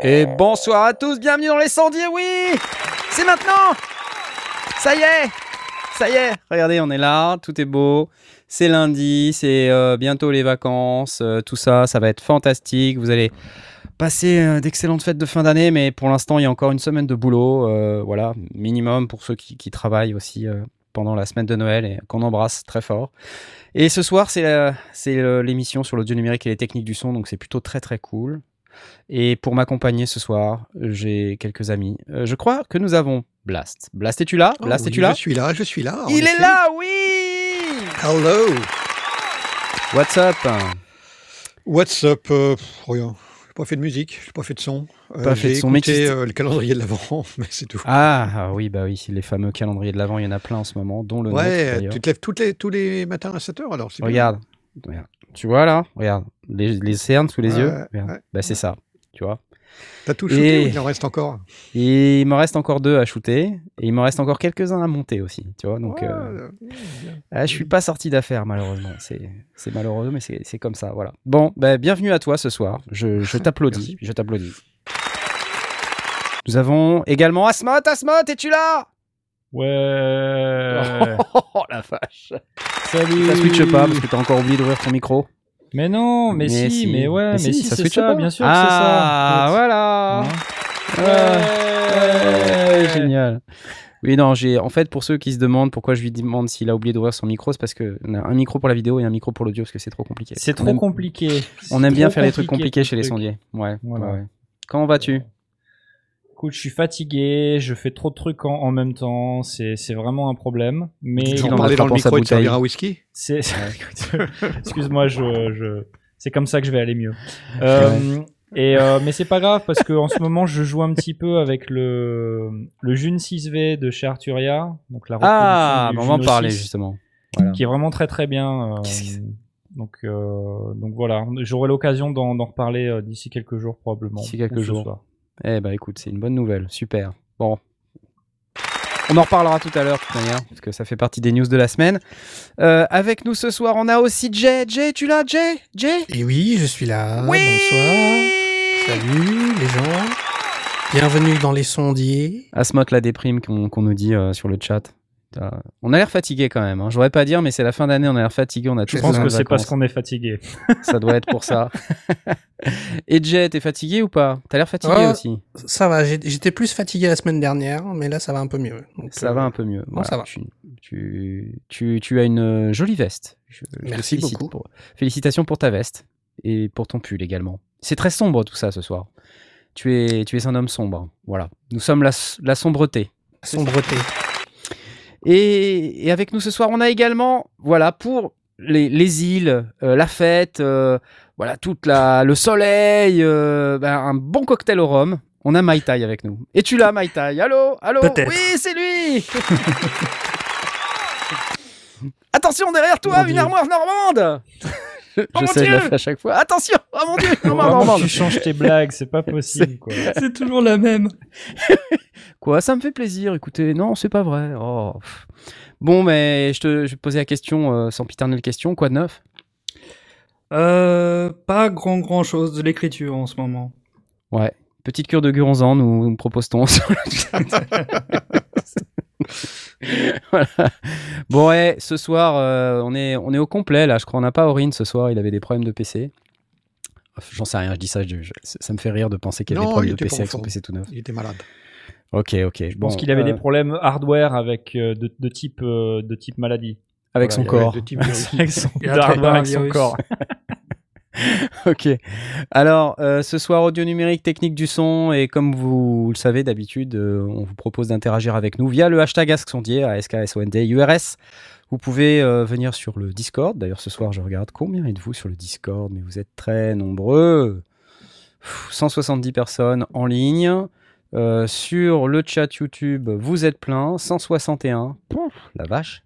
Et bonsoir à tous, bienvenue dans les sondiers, oui! C'est maintenant Ça y est Ça y est Regardez, on est là, tout est beau. C'est lundi, c'est euh, bientôt les vacances, euh, tout ça, ça va être fantastique. Vous allez passer euh, d'excellentes fêtes de fin d'année, mais pour l'instant, il y a encore une semaine de boulot. voilà, minimum pour ceux qui, qui travaillent aussi pendant la semaine de Noël et qu'on embrasse très fort. Et ce soir, c'est l'émission sur l'audio numérique et les techniques du son, donc c'est plutôt très très cool. Et pour m'accompagner ce soir, j'ai quelques amis. Euh, je crois que nous avons Blast. Blast, es-tu là? Oh Blast, es-tu là? Je suis là, je suis là. Il est là, oui Hello What's up? What's up euh, Rien. J'ai pas fait de musique, j'ai pas fait de son. Euh, pas fait de son, écouté euh, le calendrier de l'avant, mais c'est tout. Ah, ah, oui, bah oui, les fameux calendriers de l'avant, il y en a plein en ce moment, dont le ouais, tu te lèves toutes les, tous les matins à 7h alors Regarde, regarde, tu vois là, regarde, les, les cernes sous les yeux, bah c'est ça tu vois. T'as tout shooté ou il en reste encore? Il me reste encore deux à shooter et il me reste encore quelques-uns à monter aussi, tu vois. Donc, euh, ah, je suis pas sorti d'affaire malheureusement. C'est malheureux, mais c'est comme ça, voilà. Bon, ben, bienvenue à toi ce soir. Je, je t'applaudis, je t'applaudis. Nous avons également Asmot. Asmot, es-tu là? Ouais. Oh, la vache. Salut. Ça switch pas parce que t'as encore oublié d'ouvrir ton micro? Mais non, mais, si, mais ouais, mais, si, ça c'est ça, bien sûr ah, c'est ça. Ah, voilà. Ouais. Génial. Oui, non, j'ai en fait pour ceux qui se demandent pourquoi je lui demande s'il a oublié d'ouvrir son micro, c'est parce que a un micro pour la vidéo et un micro pour l'audio parce que c'est trop compliqué. C'est trop compliqué. On aime bien faire les trucs compliqués chez les sondiers. Ouais. Voilà. ouais. Comment vas-tu? Écoute, je suis fatigué, je fais trop de trucs en, même temps, c'est vraiment un problème. Mais tu en parler dans le micro te servir un whisky C'est excuse-moi, je, je... c'est comme ça que je vais aller mieux. Euh, et euh, mais c'est pas grave parce que en ce moment je joue un petit peu avec le le June 6V de chez Arturia, donc la ah, on va en parler justement, qui est vraiment très très bien. Euh, donc euh, donc voilà, j'aurai l'occasion d'en reparler euh, d'ici quelques jours probablement. D'ici quelques jours. Eh ben écoute, c'est une bonne nouvelle, super. Bon, on en reparlera tout à l'heure, de toute manière, parce que ça fait partie des news de la semaine. Euh, avec nous ce soir, on a aussi Jay. Jay, tu l'as, Jay? Jay? Et oui, je suis là. Bonsoir. Salut les gens. Bienvenue dans les sondiers. Asmot la déprime qu'on nous dit euh, sur le chat. On a l'air fatigué quand même. Hein. J'aurais pas dire, mais c'est la fin d'année, on a l'air fatigué. On a Je pense que c'est parce qu'on est fatigué. ça doit être pour ça. Et Jet, t'es fatigué ou pas? T'as l'air fatigué aussi. Ça va. J'étais plus fatigué la semaine dernière, mais là ça va un peu mieux. ça va euh, un peu mieux. ça va. Tu, tu, tu, as une euh, jolie veste. Merci beaucoup. Félicitations pour ta veste et pour ton pull également. C'est très sombre tout ça ce soir. Tu es, tu es un homme sombre. Voilà. Nous sommes la, la sombreté. Sombreté. Et, avec nous ce soir, on a également, voilà, pour les, îles, euh, la fête, euh, voilà, toute la, le soleil, euh, ben, un bon cocktail au rhum. On a Mai Tai avec nous. Et tu l'as, Mai Tai? Allô? Allô? Oui, c'est lui! Attention derrière toi, une armoire normande Oh je sais, je le à chaque fois. Attention Oh mon dieu oh, Tu changes tes blagues, c'est pas possible. C'est toujours la même. quoi Ça me fait plaisir. Écoutez, non, c'est pas vrai. Oh. Bon, mais je, te, je vais te poser la question euh, sans piternelle question. Quoi de neuf? Euh, Pas grand grand chose de l'écriture en ce moment. Ouais. Petite cure de Guronzan, nous, nous propose-t-on voilà. Bon, ouais, ce soir, euh, on, est, on est au complet là. Je crois qu'on n'a pas Aurine ce soir. Il avait des problèmes de PC. J'en sais rien, je dis ça. ça me fait rire de penser qu'il y avait des problèmes de PC avec son PC tout neuf. Il était malade. Ok, ok. Je pense qu'il avait des euh, problèmes hardware avec euh, de, type, de type maladie. Avec son corps. avec son, hardware avec son corps. ok. Alors, euh, ce soir, audio numérique, technique du son, et comme vous le savez d'habitude, euh, on vous propose d'interagir avec nous via le hashtag AskSondier, A-S-K-S-O-N-D, URS. Vous pouvez euh, venir sur le Discord. D'ailleurs, ce soir, je regarde combien êtes-vous sur le Discord, mais vous êtes très nombreux. 170 personnes en ligne. Sur le chat YouTube, vous êtes plein, 161. Pouf, la vache.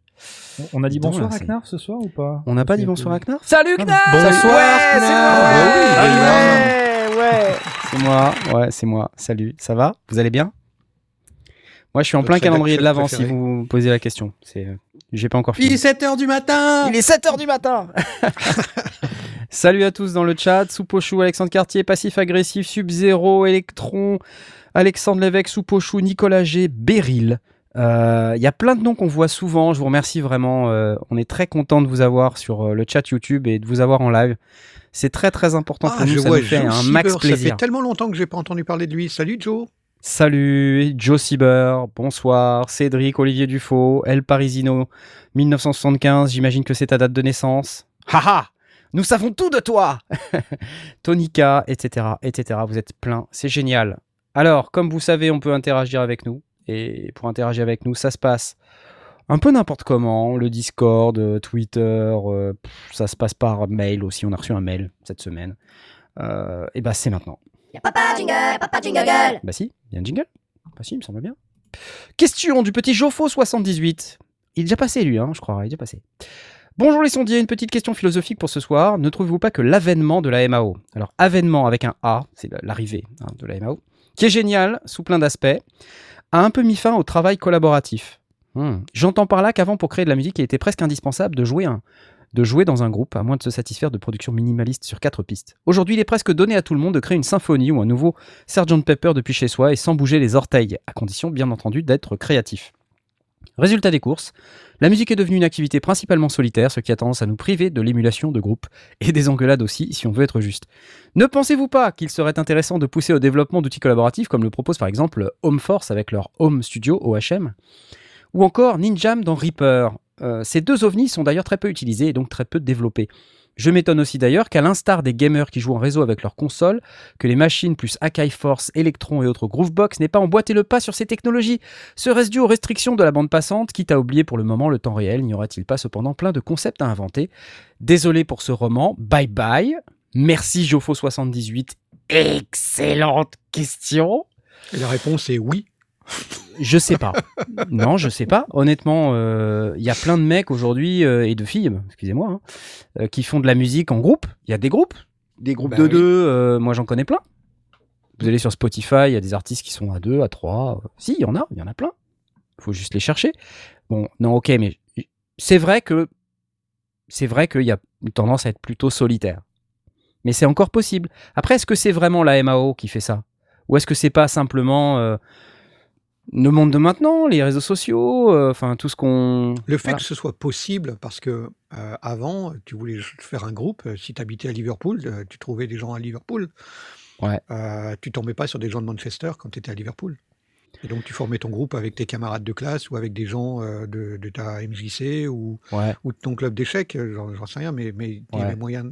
On- a dit bonsoir à Knarf ce soir ou pas On n'a pas dit bonsoir à Knarf Salut Ah, Knarf Bonsoir, Ouais, c'est Knarf. moi, Bah ouais, ouais, C'est moi, ouais, c'est moi. Salut, ça va? Vous allez bien? Moi, je suis en plein calendrier de l'avant si vous me posez la question. C'est, euh, j'ai pas encore Il fini. est 7h du matin Il est 7h du matin Salut à tous dans le chat, Soupochou, Alexandre Cartier, Passif Agressif, Sub-Zero, Electron, Alexandre Lévesque, Soupochou, Nicolas G, Beryl. Euh, Il y a plein de noms qu'on voit souvent, je vous remercie vraiment, euh, on est très content de vous avoir sur euh, le chat YouTube et de vous avoir en live. C'est très très important Ah, pour nous, je ça vois nous fait Joe un Sieber, max Ça plaisir. fait tellement longtemps que j'ai pas entendu parler de lui. Salut Joe. Salut, Joe Sieber, bonsoir, Cédric, Olivier Dufaux, El Parisino, 1975, j'imagine que c'est ta date de naissance. Haha, nous savons tout de toi Tonica, etc., etc. Vous êtes plein, c'est génial. Alors, comme vous savez, on peut interagir avec nous. Et pour interagir avec nous, ça se passe un peu n'importe comment. Le Discord, euh, Twitter, euh, ça se passe par mail aussi. On a reçu un mail cette semaine. Euh, et bah, c'est maintenant. Y'a papa jingle, papa jingle Bah si, il y a un jingle. Bah si, il me semble bien. Question du petit Joffo78. Il est déjà passé lui, hein, je crois, il est déjà passé. Bonjour les sondiers, une petite question philosophique pour ce soir. Ne trouvez-vous pas que l'avènement de la MAO, alors avènement avec un A, c'est l'arrivée hein, de la MAO, qui est génial sous plein d'aspects, a un peu mis fin au travail collaboratif Hmm. J'entends par là qu'avant, pour créer de la musique, il était presque indispensable de jouer, dans un groupe, à moins de se satisfaire de productions minimalistes sur quatre pistes. Aujourd'hui, il est presque donné à tout le monde de créer une symphonie ou un nouveau Sgt Pepper depuis chez soi et sans bouger les orteils, à condition bien entendu d'être créatif. Résultat des courses, la musique est devenue une activité principalement solitaire, ce qui a tendance à nous priver de l'émulation de groupe et des engueulades aussi, si on veut être juste. Ne pensez-vous pas qu'il serait intéressant de pousser au développement d'outils collaboratifs comme le propose par exemple Home Force avec leur Home Studio OHM ou encore Ninjam dans Reaper? Euh, Ces deux ovnis sont d'ailleurs très peu utilisés et donc très peu développés. Je m'étonne aussi d'ailleurs qu'à l'instar des gamers qui jouent en réseau avec leur console, que les machines plus Akai Force, Electron et autres Groovebox n'aient pas emboîté le pas sur ces technologies. Serait-ce dû aux restrictions de la bande passante, quitte à oublier pour le moment le temps réel N'y aura-t-il pas cependant plein de concepts à inventer? Désolé pour ce roman, bye bye. Merci Jofo78. Excellente question. La réponse est oui. Je sais pas. non, je sais pas. Honnêtement, euh, il y a plein de mecs aujourd'hui euh, et de filles, excusez-moi, hein, euh, qui font de la musique en groupe. Il y a des groupes, des groupes Bah de oui. deux. moi, j'en connais plein. Vous allez sur Spotify, il y a des artistes qui sont à deux, à trois. Si, il y en a, il y en a plein. Il faut juste les chercher. Bon, non, ok, mais c'est vrai que c'est vrai qu'il y a une tendance à être plutôt solitaire. Mais c'est encore possible. Après, est-ce que c'est vraiment la MAO qui fait ça? Ou est-ce que c'est pas simplement euh, le monde de maintenant, les réseaux sociaux, euh, enfin tout ce qu'on. Le fait Voilà. que ce soit possible, parce que euh, avant, tu voulais faire un groupe, euh, si tu habitais à Liverpool, tu trouvais des gens à Liverpool. Ouais. Euh, tu tombais pas sur des gens de Manchester quand tu étais à Liverpool. Et donc tu formais ton groupe avec tes camarades de classe ou avec des gens de, de ta MJC ou, Ouais. ou de ton club d'échecs, j'en sais rien, mais, mais il y Ouais. avait moyen,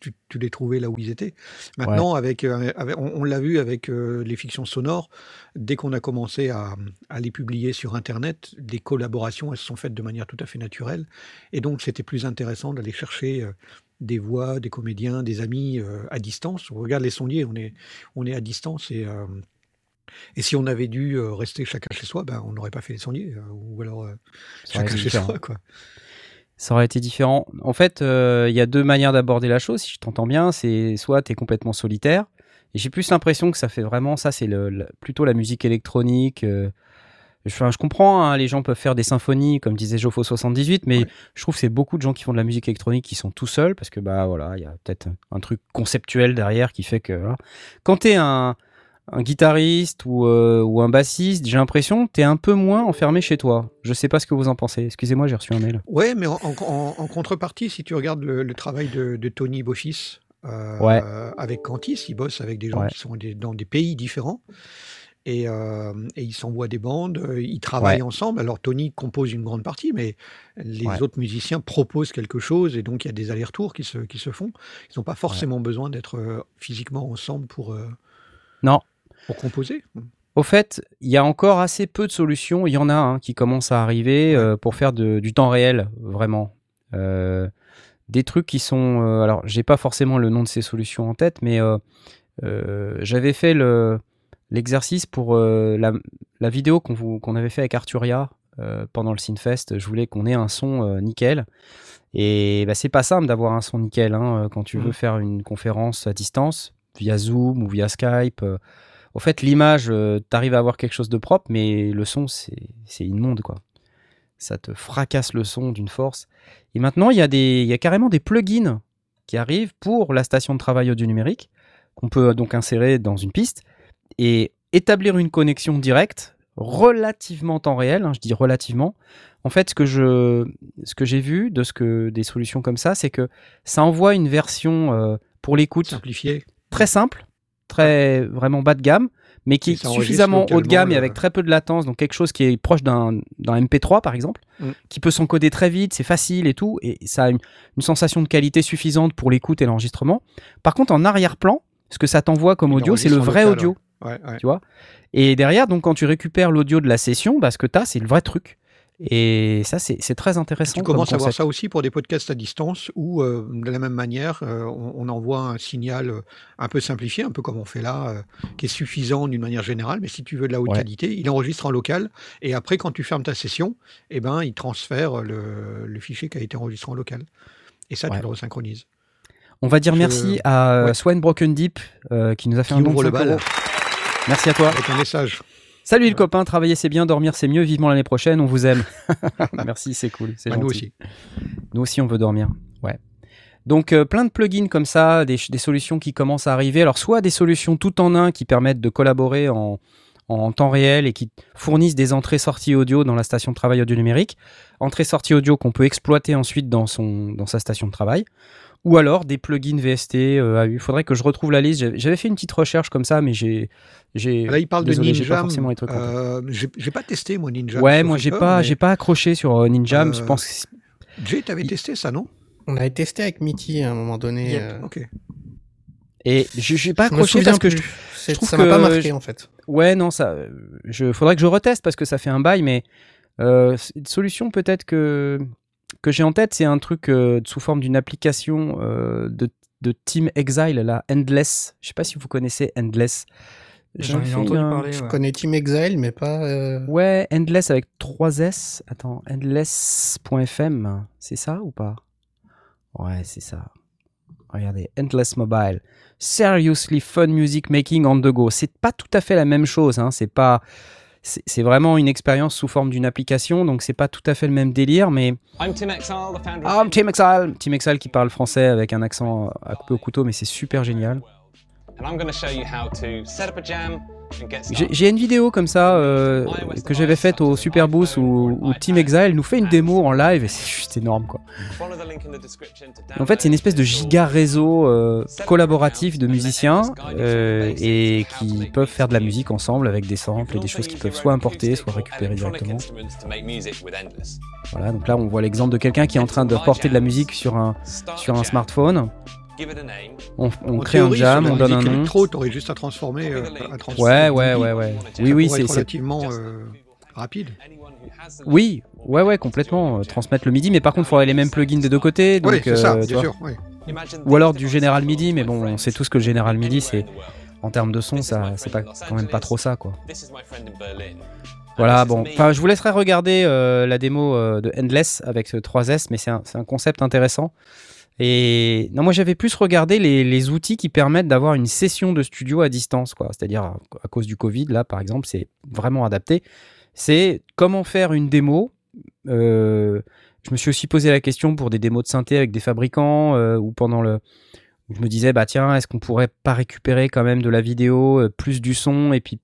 tu, tu les trouvais là où ils étaient. Maintenant, avec, euh, avec- on, on l'a vu avec euh, les fictions sonores, dès qu'on a commencé à, à les publier sur Internet, des collaborations, elles se sont faites de manière tout à fait naturelle. Et donc, c'était plus intéressant d'aller chercher euh, des voix, des comédiens, des amis euh, à distance. On regarde les sondiers, on est, on est à distance et... et si on avait dû rester chacun chez soi, ben, on n'aurait pas fait les sondiers, ou alors chacun chez soi. Quoi. Ça aurait été différent. En fait, euh, il y a deux manières d'aborder la chose, si je t'entends bien. C'est soit tu es complètement solitaire, et j'ai plus l'impression que ça fait vraiment ça, c'est le, le- plutôt la musique électronique. euh, je, comprends, hein, les gens peuvent faire des symphonies, comme disait Jofo78, mais Ouais. je trouve que c'est beaucoup de gens qui font de la musique électronique qui sont tout seuls, parce que bah voilà, il y a peut-être un truc conceptuel derrière qui fait que. voilà. Quand tu es un, un guitariste ou, euh, ou un bassiste, j'ai l'impression que tu es un peu moins enfermé chez toi. Je sais pas ce que vous en pensez. Excusez-moi, j'ai reçu un mail. Ouais, mais en, en- en- en contrepartie, si tu regardes le, le travail de, de Tony Bochis euh, Ouais. avec Cantis, il bosse avec des gens Ouais. qui sont des- dans des pays différents. Et, euh, et ils s'envoient des bandes, ils travaillent Ouais. ensemble. Alors Tony compose une grande partie, mais les autres musiciens proposent quelque chose, et donc il y a des allers-retours qui se, qui se font. Ils n'ont pas forcément besoin d'être physiquement ensemble pour, Non. Pour composer. Au fait, il y a encore assez peu de solutions. Il y en a hein, qui commencent à arriver euh, pour faire de- du temps réel, vraiment. Euh, des trucs qui sont. euh, alors, j'ai pas forcément le nom de ces solutions en tête, mais euh, j'avais fait le, l'exercice pour la, la vidéo qu'on avait fait avec Arturia pendant le Synfest. Je voulais qu'on ait un son nickel. Et bah, c'est pas simple d'avoir un son nickel hein, quand tu Mhm. veux faire une conférence à distance via Zoom ou via Skype. Euh. Au fait, l'image, tu arrives à avoir quelque chose de propre, mais le son, c'est immonde, quoi. Ça te fracasse le son d'une force. Et maintenant, il y, a des- il y a carrément des plugins qui arrivent pour la station de travail audio numérique, qu'on peut donc insérer dans une piste et établir une connexion directe, relativement temps réel, hein, je dis relativement. En fait, ce que je, ce que j'ai vu de ce que des solutions comme ça, c'est que ça envoie une version euh, pour l'écoute très simple, très vraiment bas de gamme, mais qui est suffisamment haut de gamme et le- avec très peu de latence, donc quelque chose qui est proche d'un d'un MP3 par exemple, Mm. qui peut s'encoder très vite, c'est facile et tout, et ça a une, une sensation de qualité suffisante pour l'écoute et l'enregistrement. Par contre, en arrière-plan, ce que ça t'envoie comme audio, c'est le vrai local, audio. Ouais, ouais. Tu vois? Et derrière, donc quand tu récupères l'audio de la session, bah, ce que tu as, c'est le vrai truc. Et ça, c'est très intéressant. Tu comme commences à voir ça aussi pour des podcasts à distance où, euh, de la même manière, euh, on, on envoie un signal euh, un peu simplifié, un peu comme on fait là, euh, qui est suffisant d'une manière générale, mais si tu veux de la haute Ouais. qualité, il enregistre en local et après, quand tu fermes ta session, eh ben, il transfère le, le fichier qui a été enregistré en local. Et ça, Ouais. tu le resynchronises. On va dire Je- merci à Ouais. Swan Broken Deep qui nous a fait Qui un ouvre le 5 bal. Merci à toi. Avec un message. Salut le copain, travailler c'est bien, dormir c'est mieux, vivement l'année prochaine, on vous aime. Merci, c'est cool, c'est Bah, gentil. nous aussi. Nous aussi on veut dormir, ouais. Donc euh, plein de plugins comme ça, des, des solutions qui commencent à arriver. Alors soit des solutions tout en un qui permettent de collaborer en, en temps réel et qui fournissent des entrées-sorties audio dans la station de travail audio numérique, entrées-sorties audio qu'on peut exploiter ensuite dans, son, dans sa station de travail. Ou alors des plugins VST. euh, Il faudrait que je retrouve la liste. J'avais- fait une petite recherche comme ça, mais j'ai. j'ai- Là, il parle désolé, de j'ai pas Ninja. forcément les trucs complets. Euh, j'ai j'ai pas testé, moi, Ninja. Ouais, moi j'ai pas, mais- j'ai pas accroché sur euh, Ninja. mais Je Euh, pense que Jay, t'avais testé ça, non? On avait testé avec Mitty à un moment donné. Yep. euh, Ok. et je j'ai pas je accroché parce que je, C'est- trouve ça m'a pas marqué je- en fait. ouais non ça, euh, je faudrait que je reteste parce que ça fait un bail, mais euh, une solution peut-être que que j'ai en tête, c'est un truc euh, sous forme d'une application euh, de de Team Exile, là, Endless. Je sais pas si vous connaissez Endless. J'en ai entendu un- parler. Je connais Team Exile, mais pas. euh, Ouais, Endless avec 3 S. Attends, endless.fm, c'est ça ou pas? Ouais, c'est ça. Regardez, Endless Mobile. Seriously fun music making on the go. C'est pas tout à fait la même chose. Hein. C'est pas. C'est vraiment une expérience sous forme d'une application, donc c'est pas tout à fait le même délire, mais I'm Tim Exile, the founder of Team Exile, Team Exile qui parle français avec un accent à couper au couteau, mais c'est super génial. and I'm going to show you how to set up a jam J'ai une vidéo comme ça euh, que j'avais faite au Super Boost où, où Team Exile nous fait une démo en live et c'est juste énorme quoi. En fait, c'est une espèce de giga réseau euh, collaboratif de musiciens euh, et qui peuvent faire de la musique ensemble avec des samples et des choses qui peuvent soit importer, soit récupérer directement. Voilà, donc là on voit l'exemple de quelqu'un qui est en train de porter de la musique sur un, sur un smartphone. On, crée un jam, on donne un nom. électro, t'aurais juste à transformer. euh, à transformer Ouais, ouais, ouais, ouais. Ça Oui, oui, c'est relativement euh, rapide. Oui, ouais, ouais, complètement. euh, transmettre le MIDI, mais par contre, il faudrait les mêmes plugins des deux côtés. Donc, Oui, c'est ça, euh, tu bien sûr. Ou alors du General MIDI, mais bon, on sait tous que le General MIDI, c'est en termes de son, ça, c'est pas quand même pas trop ça, quoi. Voilà, bon, enfin, je vous laisserai regarder euh, la démo euh, de Endless avec ce 3S, mais c'est un, c'est un concept intéressant. Et non, moi j'avais plus regardé les, les outils qui permettent d'avoir une session de studio à distance, quoi. C'est-à-dire à, cause du Covid, là par exemple, c'est vraiment adapté. C'est comment faire une démo. euh, je me suis aussi posé la question pour des démos de synthé avec des fabricants euh, ou pendant le. où je me disais, bah tiens, est-ce qu'on pourrait pas récupérer quand même de la vidéo, euh, plus du son, et puis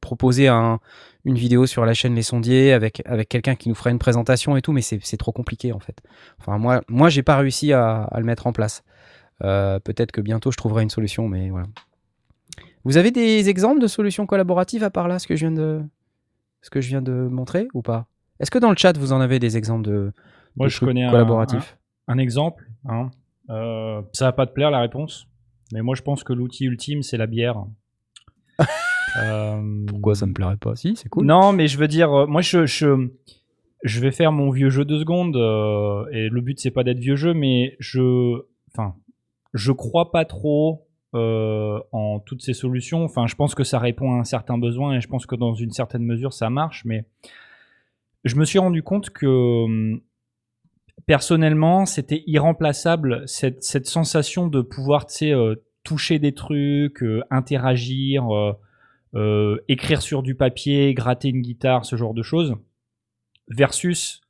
proposer un, une vidéo sur la chaîne Les Sondiers avec, avec quelqu'un qui nous ferait une présentation et tout, mais c'est trop compliqué en fait. Enfin, moi, moi j'ai pas réussi à, à le mettre en place. Euh, Peut-être que bientôt je trouverai une solution, mais voilà. Vous avez des exemples de solutions collaboratives à part là, ce que je viens de, ce que je viens de montrer ou pas? Est-ce que dans le chat vous en avez des exemples de, Moi, de je connais un, collaboratifs? un, un exemple. Hein. Euh, ça va pas te plaire la réponse, mais moi je pense que l'outil ultime c'est la bière. Pourquoi ça me plairait pas? Si, c'est cool. Non, mais je veux dire, euh, moi je, je, je vais faire mon vieux jeu deux secondes euh, et le but c'est pas d'être vieux jeu, mais je, enfin, je crois pas trop euh, en toutes ces solutions. Enfin, je pense que ça répond à un certain besoin et je pense que dans une certaine mesure ça marche. Mais je me suis rendu compte que hum, personnellement, c'était irremplaçable cette, cette sensation de pouvoir, euh, toucher des trucs, interagir, euh, écrire sur du papier, gratter une guitare, ce genre de choses, versus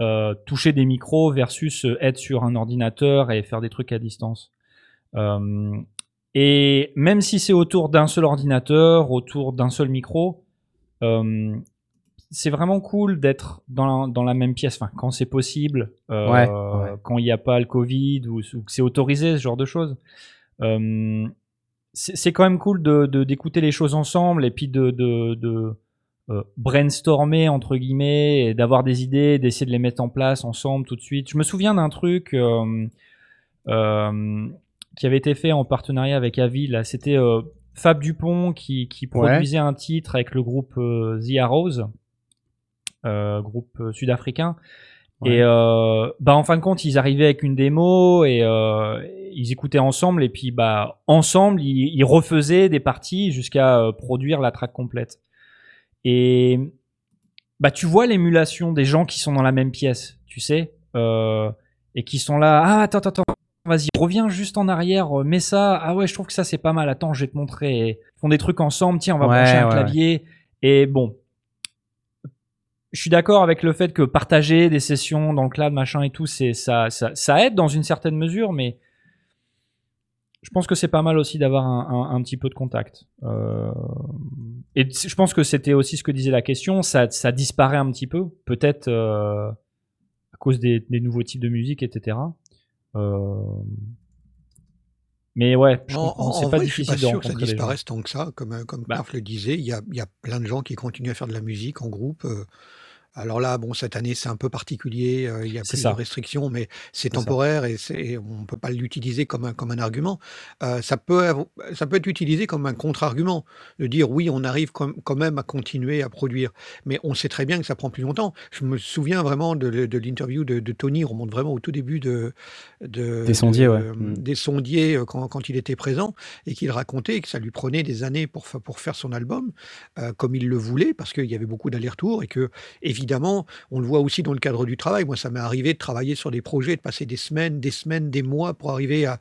euh, toucher des micros, versus euh, être sur un ordinateur et faire des trucs à distance. Euh, et même si c'est autour d'un seul ordinateur, autour d'un seul micro, c'est vraiment cool d'être dans la, dans la même pièce, enfin, quand c'est possible, Ouais, ouais. quand il n'y a pas le Covid ou, ou que c'est autorisé, ce genre de choses. Euh, c'est quand même cool de de- d'écouter les choses ensemble et puis de, de, de euh, brainstormer entre guillemets et d'avoir des idées, d'essayer de les mettre en place ensemble tout de suite. Je me souviens d'un truc euh, euh, qui avait été fait en partenariat avec Avi. C'était euh, Fab Dupont qui, qui produisait un titre avec le groupe euh, The Arrows, euh, groupe sud-africain. Ouais. Et euh, bah en fin de compte, ils arrivaient avec une démo et euh, ils écoutaient ensemble et puis bah ensemble ils, ils refaisaient des parties jusqu'à euh, produire la track complète. Et bah tu vois l'émulation des gens qui sont dans la même pièce, tu sais, euh, et qui sont là. Ah attends attends vas-y reviens juste en arrière, euh, mets ça. Ah ouais je trouve que ça c'est pas mal. Attends je vais te montrer. Et ils font des trucs ensemble. Tiens on va Ouais, brancher un ouais, clavier. Et bon, je suis d'accord avec le fait que partager des sessions dans le cloud, machin et tout, c'est ça, ça, ça aide dans une certaine mesure, mais je pense que c'est pas mal aussi d'avoir un, un, un petit peu de contact. Euh, et je pense que c'était aussi ce que disait la question, ça, ça disparaît un petit peu, peut-être euh, à cause des, des nouveaux types de musique, etc. Euh, mais ouais, je En, comprends, en- c'est pas vrai, je suis difficile pas de sûr que ça disparaisse tant que ça. Comme, euh, comme Bah. Parf le disait, il y a, il y a plein de gens qui continuent à faire de la musique en groupe. Alors là, bon, cette année, c'est un peu particulier. euh, Il y a plus ça. de restrictions, mais c'est ça. temporaire et, on ne peut pas l'utiliser comme un, comme un argument. Euh, ça, peut, avoir- ça peut être utilisé comme un contre-argument, de dire oui, on arrive quand quand même à continuer à produire. Mais on sait très bien que ça prend plus longtemps. Je me souviens vraiment de, de l'interview de, de Tony, on remonte vraiment au tout début de, de- Des sondiers, ouais. euh, Mm. des sondiers quand, quand il était présent et qu'il racontait que ça lui prenait des années pour, fa- pour faire son album euh, comme il le voulait parce qu'il y avait beaucoup d'allers-retours et que évidemment on le voit aussi dans le cadre du travail. Moi, ça m'est arrivé de travailler sur des projets, de passer des semaines, des semaines, des mois pour arriver à,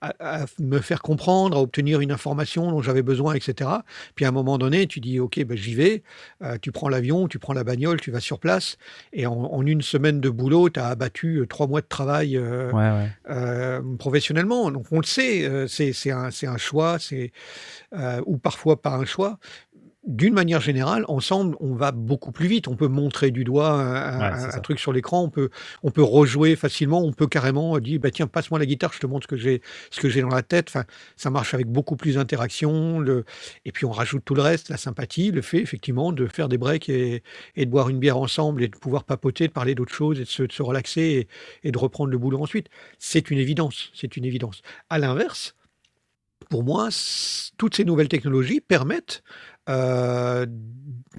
à- à me faire comprendre, à obtenir une information dont j'avais besoin, etc. Puis à un moment donné, tu dis ok, ben, j'y vais. Euh, tu prends l'avion, tu prends la bagnole, tu vas sur place et en, en une semaine de boulot, tu as abattu euh, trois mois de travail. euh, Ouais, ouais. euh, professionnellement. Donc on le sait, c'est un, un choix, c'est ou parfois pas un choix. D'une manière générale, ensemble, on va beaucoup plus vite. On peut montrer du doigt un, Ouais, truc sur l'écran, on peut, on peut rejouer facilement, on peut carrément euh, dire bah, tiens, passe-moi la guitare, je te montre ce que j'ai ce que j'ai dans la tête. Enfin, ça marche avec beaucoup plus d'interaction. Le... Et puis on rajoute tout le reste, la sympathie, le fait effectivement de faire des breaks et, et de boire une bière ensemble et de pouvoir papoter, de parler d'autres choses et de se, de se relaxer et, et de reprendre le boulot ensuite. C'est une évidence, c'est une évidence. À l'inverse, pour moi, toutes ces nouvelles technologies permettent euh,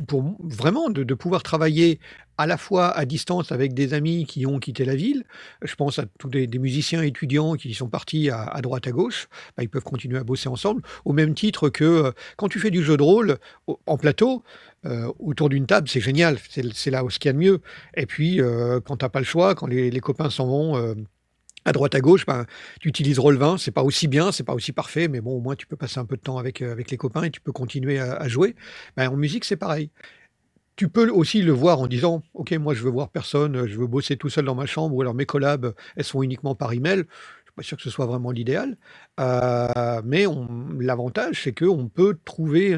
pour vraiment de, pouvoir travailler à la fois à distance avec des amis qui ont quitté la ville. Je pense à tous des, musiciens étudiants qui sont partis à, droite à gauche. Bah, ils peuvent continuer à bosser ensemble, au même titre que euh, quand tu fais du jeu de rôle en plateau, euh, autour d'une table, c'est génial. C'est là où ce qu'il y a de mieux. Et puis, quand tu n'as pas le choix, quand les, les copains s'en vont à droite à gauche, ben, tu utilises Roll20. C'est pas aussi bien, c'est pas aussi parfait, mais bon, au moins tu peux passer un peu de temps avec, euh, avec les copains et tu peux continuer à, jouer. Ben, en musique, c'est pareil. Tu peux aussi le voir en disant, ok, moi je veux voir personne, je veux bosser tout seul dans ma chambre, ou alors mes collabs, elles sont uniquement par email. Je suis pas sûr que ce soit vraiment l'idéal, Euh, mais l'avantage, c'est qu'on peut trouver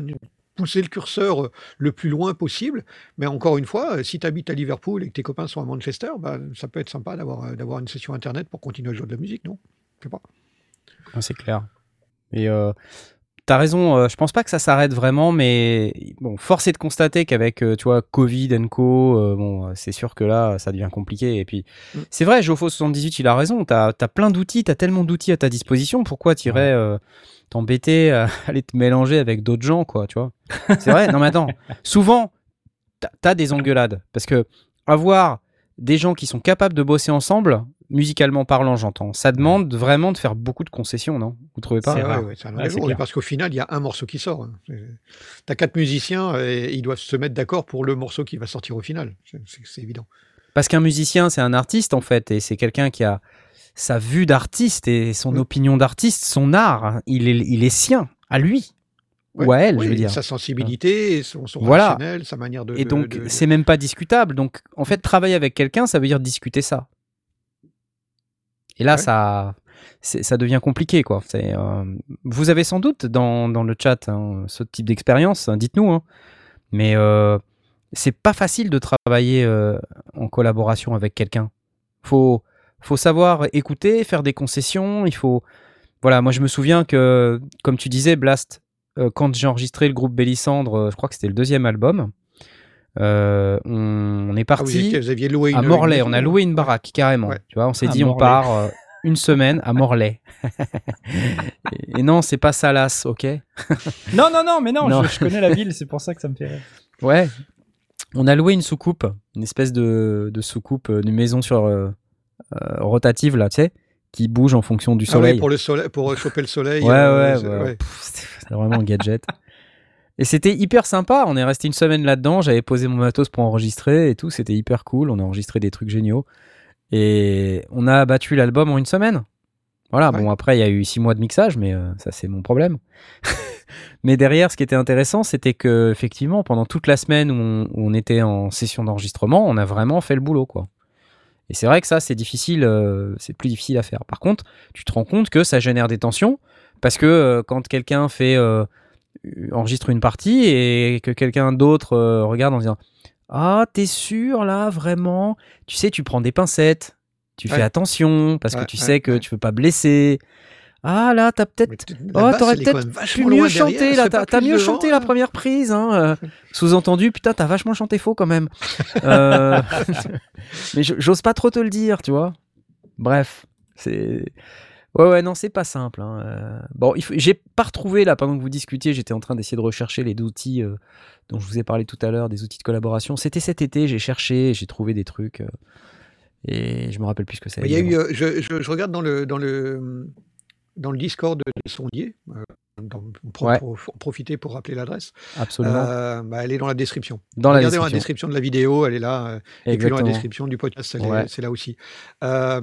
pousser le curseur euh, le plus loin possible. Mais encore une fois, euh, si tu habites à Liverpool et que tes copains sont à Manchester, bah, ça peut être sympa d'avoir euh, d'avoir une session internet pour continuer à jouer de la musique, non? Je sais pas. Ah, c'est clair. Et euh, t'as raison, euh, je pense pas que ça s'arrête vraiment, mais bon, force est de constater qu'avec, euh, tu vois, Covid and co, euh, bon, c'est sûr que là, ça devient compliqué. Et puis, Mm. c'est vrai, Jofo78, il a raison, t'as as plein d'outils, t'as tellement d'outils à ta disposition, pourquoi euh, t'embêter à aller te mélanger avec d'autres gens, quoi, tu vois C'est vrai, non mais attends, souvent, t'as- des engueulades, parce que avoir des gens qui sont capables de bosser ensemble, musicalement parlant, j'entends. Ça demande vraiment de faire beaucoup de concessions, non? Vous trouvez pas? C'est ouais, un Ouais, vrai jour, parce qu'au final, il y a un morceau qui sort. hein. T'as quatre musiciens et ils doivent se mettre d'accord pour le morceau qui va sortir au final. C'est évident. Parce qu'un musicien, c'est un artiste en fait, et c'est quelqu'un qui a sa vue d'artiste et son Mm. opinion d'artiste, son art. hein. Il est, il est sien, à lui Ouais, ou à elle, oui, je veux dire. Sa sensibilité, et son, son Voilà. rationnel, sa manière de. Et donc, de- de- c'est même pas discutable. Donc, en fait, travailler avec quelqu'un, ça veut dire discuter ça. Et là, Ouais. ça, ça devient compliqué, quoi. Euh, vous avez sans doute dans, dans le chat hein, ce type d'expérience, hein, dites-nous. hein. Mais euh, c'est pas facile de travailler euh, en collaboration avec quelqu'un. Faut, faut savoir écouter, faire des concessions. Il faut, voilà. Moi, je me souviens que, comme tu disais, Blast, euh, quand j'ai enregistré le groupe Bélissandre, euh, je crois que c'était le deuxième album. euh, on, on est Ah, parti vous aviez loué une. à Morlaix. une- On a loué une baraque carrément. Ouais. Tu vois, on s'est dit on part euh, une semaine à Morlaix. et, et non, c'est pas Salas, ok? Non, non, non, mais non, Non. Je, je connais la ville, c'est pour ça que ça me fait rire. Ouais. On a loué une soucoupe, une espèce de, de soucoupe, une maison sur euh, euh, rotative là, tu sais, qui bouge en fonction du Ah soleil. oui, pour le soleil, pour choper le soleil. Ouais, euh, ouais, ouais. C'était- C'est vraiment un gadget. Et c'était hyper sympa. On est resté une semaine là-dedans. J'avais posé mon matos pour enregistrer et tout. C'était hyper cool. On a enregistré des trucs géniaux. Et on a battu l'album en une semaine. Voilà. Ouais. Bon, après, il y a eu six mois de mixage, mais euh, ça, c'est mon problème. mais derrière, ce qui était intéressant, c'était que, effectivement, pendant toute la semaine où on, où on était en session d'enregistrement, on a vraiment fait le boulot, quoi. Et c'est vrai que ça, c'est difficile, euh, c'est plus difficile à faire. Par contre, tu te rends compte que ça génère des tensions parce que euh, quand quelqu'un fait euh, enregistre une partie et que quelqu'un d'autre regarde en disant ah t'es sûr là vraiment? Tu sais tu prends des pincettes tu Ouais. fais attention parce que tu ouais, sais que tu veux pas blesser ah là t'as peut-être Oh, t'aurais peut-être pu mieux chanter derrière, là, c'est t'as mieux devant, chanté là la première prise. Hein, euh. Sous-entendu, putain, t'as vachement chanté faux quand même. Euh, Mais j'ose pas trop te le dire, tu vois. Bref, c'est. Ouais, ouais, non, c'est pas simple. hein, euh. Bon, faut- j'ai pas retrouvé là pendant que vous discutiez, j'étais en train d'essayer de rechercher les outils dont je vous ai parlé tout à l'heure, des outils de collaboration. C'était cet été, j'ai cherché, j'ai trouvé des trucs. Et je me rappelle plus ce que c'est. Il y a eu, je, je- je regarde dans le, dans le, dans le Discord des sondiers, euh, dans- pour, Ouais. pour- pour profiter pour rappeler l'adresse. Absolument. Euh, bah, elle est dans la description. dans la Regardez dans la description. description de la vidéo, elle est là. euh, et puis dans la Exactement. description du podcast, Ouais. c'est là aussi. Euh,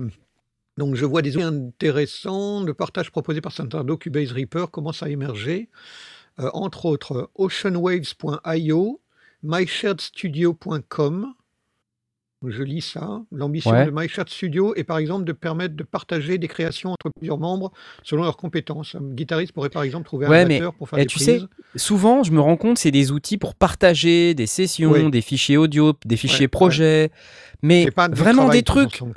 donc je vois des outils intéressants. Le partage proposé par Santado, Cubase Reaper commence à émerger. Entre autres, oceanwaves.io, mysharedstudio.com. Je lis ça. L'ambition Ouais. de MyShard Studio est par exemple de permettre de partager des créations entre plusieurs membres selon leurs compétences. Un guitariste pourrait par exemple trouver Ouais, un batteur pour faire eh, des tu sais, souvent, je me rends compte, c'est des outils pour partager des sessions, Oui. des fichiers audio, des fichiers ouais. projets, mais pas vraiment des trucs ensemble,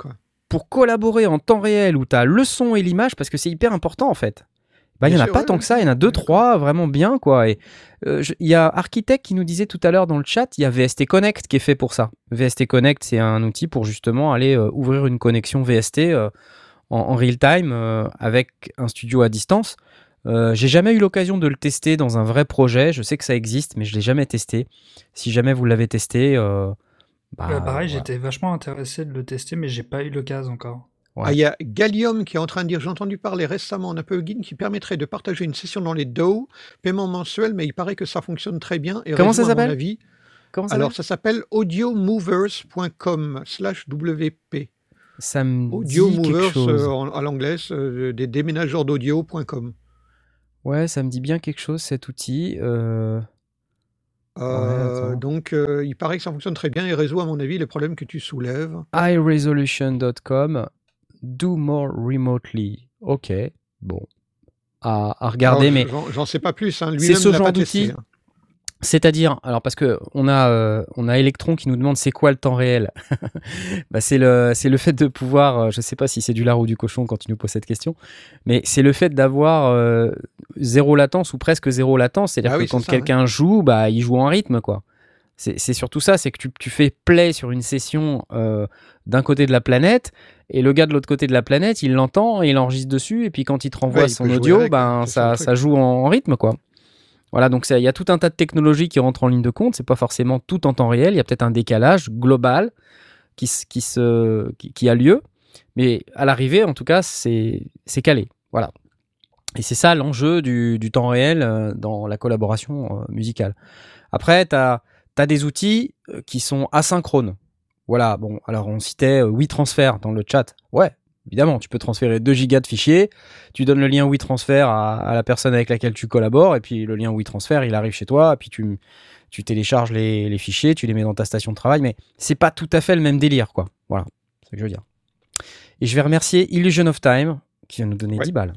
pour collaborer en temps réel où tu as le son et l'image, parce que c'est hyper important en fait. Bah, il n'y en a sûr, pas ouais, tant ouais. que ça, il y en a deux, trois vraiment bien. quoi. Et euh, Il y a Architect qui nous disait tout à l'heure dans le chat, il y a VST Connect qui est fait pour ça. VST Connect, c'est un outil pour justement aller euh, ouvrir une connexion VST euh, en, en real time avec un studio à distance. J'ai jamais eu l'occasion de le tester dans un vrai projet. Je sais que ça existe, mais je l'ai jamais testé. Si jamais vous l'avez testé, bah, Bah, pareil, voilà. j'étais vachement intéressé de le tester, mais j'ai pas eu l'occasion encore. Ouais. Ah, il y a Gallium qui est en train de dire J'ai entendu parler récemment d'un plugin qui permettrait de partager une session dans les DAW, paiement mensuel, mais il paraît que ça fonctionne très bien. Et Comment ça à mon s'appelle Alors, ça s'appelle audiomovers.com slash WP. Ça me dit Audio quelque Movers chose. euh, en- à l'anglaise, euh, des déménageurs d'audio.com. Ouais, ça me dit bien quelque chose cet outil. Euh, Euh, donc, euh, il paraît que ça fonctionne très bien et résout, à mon avis, les problèmes que tu soulèves. iResolution.com, do more remotely. Ok, bon. À, à regarder, Alors, mais j'en- sais pas plus. Hein. C'est ce genre d'outil hein. c'est-à-dire, alors parce que on a euh, on a Electron qui nous demande c'est quoi le temps réel. bah, c'est le c'est le fait de pouvoir, euh, je sais pas si c'est du lard ou du cochon quand tu nous poses cette question, mais c'est le fait d'avoir euh, zéro latence ou presque zéro latence. C'est-à-dire Ah que oui, quand quelqu'un joue, bah il joue en rythme quoi. C'est c'est surtout ça, c'est que tu, tu fais play sur une session euh, d'un côté de la planète et le gars de l'autre côté de la planète, il l'entend et il enregistre dessus et puis quand il te renvoie Ouais, son audio, avec, ben ça, ça, joue en, en rythme quoi. Voilà, donc il y a tout un tas de technologies qui rentrent en ligne de compte. C'est pas forcément tout en temps réel. Il y a peut-être un décalage global qui, qui, se, qui, qui a lieu. Mais à l'arrivée, en tout cas, c'est c'est calé. Voilà. Et c'est ça l'enjeu du, du temps réel euh, dans la collaboration euh, musicale. Après, tu as, des outils euh, qui sont asynchrones. Voilà, bon, alors on citait WeTransfer dans le chat. Ouais, évidemment, tu peux transférer 2 gigas de fichiers, tu donnes le lien WeTransfer à, à la personne avec laquelle tu collabores, et puis le lien WeTransfer, il arrive chez toi, et puis tu, tu télécharges les, les fichiers, tu les mets dans ta station de travail, mais c'est pas tout à fait le même délire, quoi. Voilà, c'est ce que je veux dire. Et je vais remercier Illusion of Time, qui vient nous donner Ouais. 10 balles.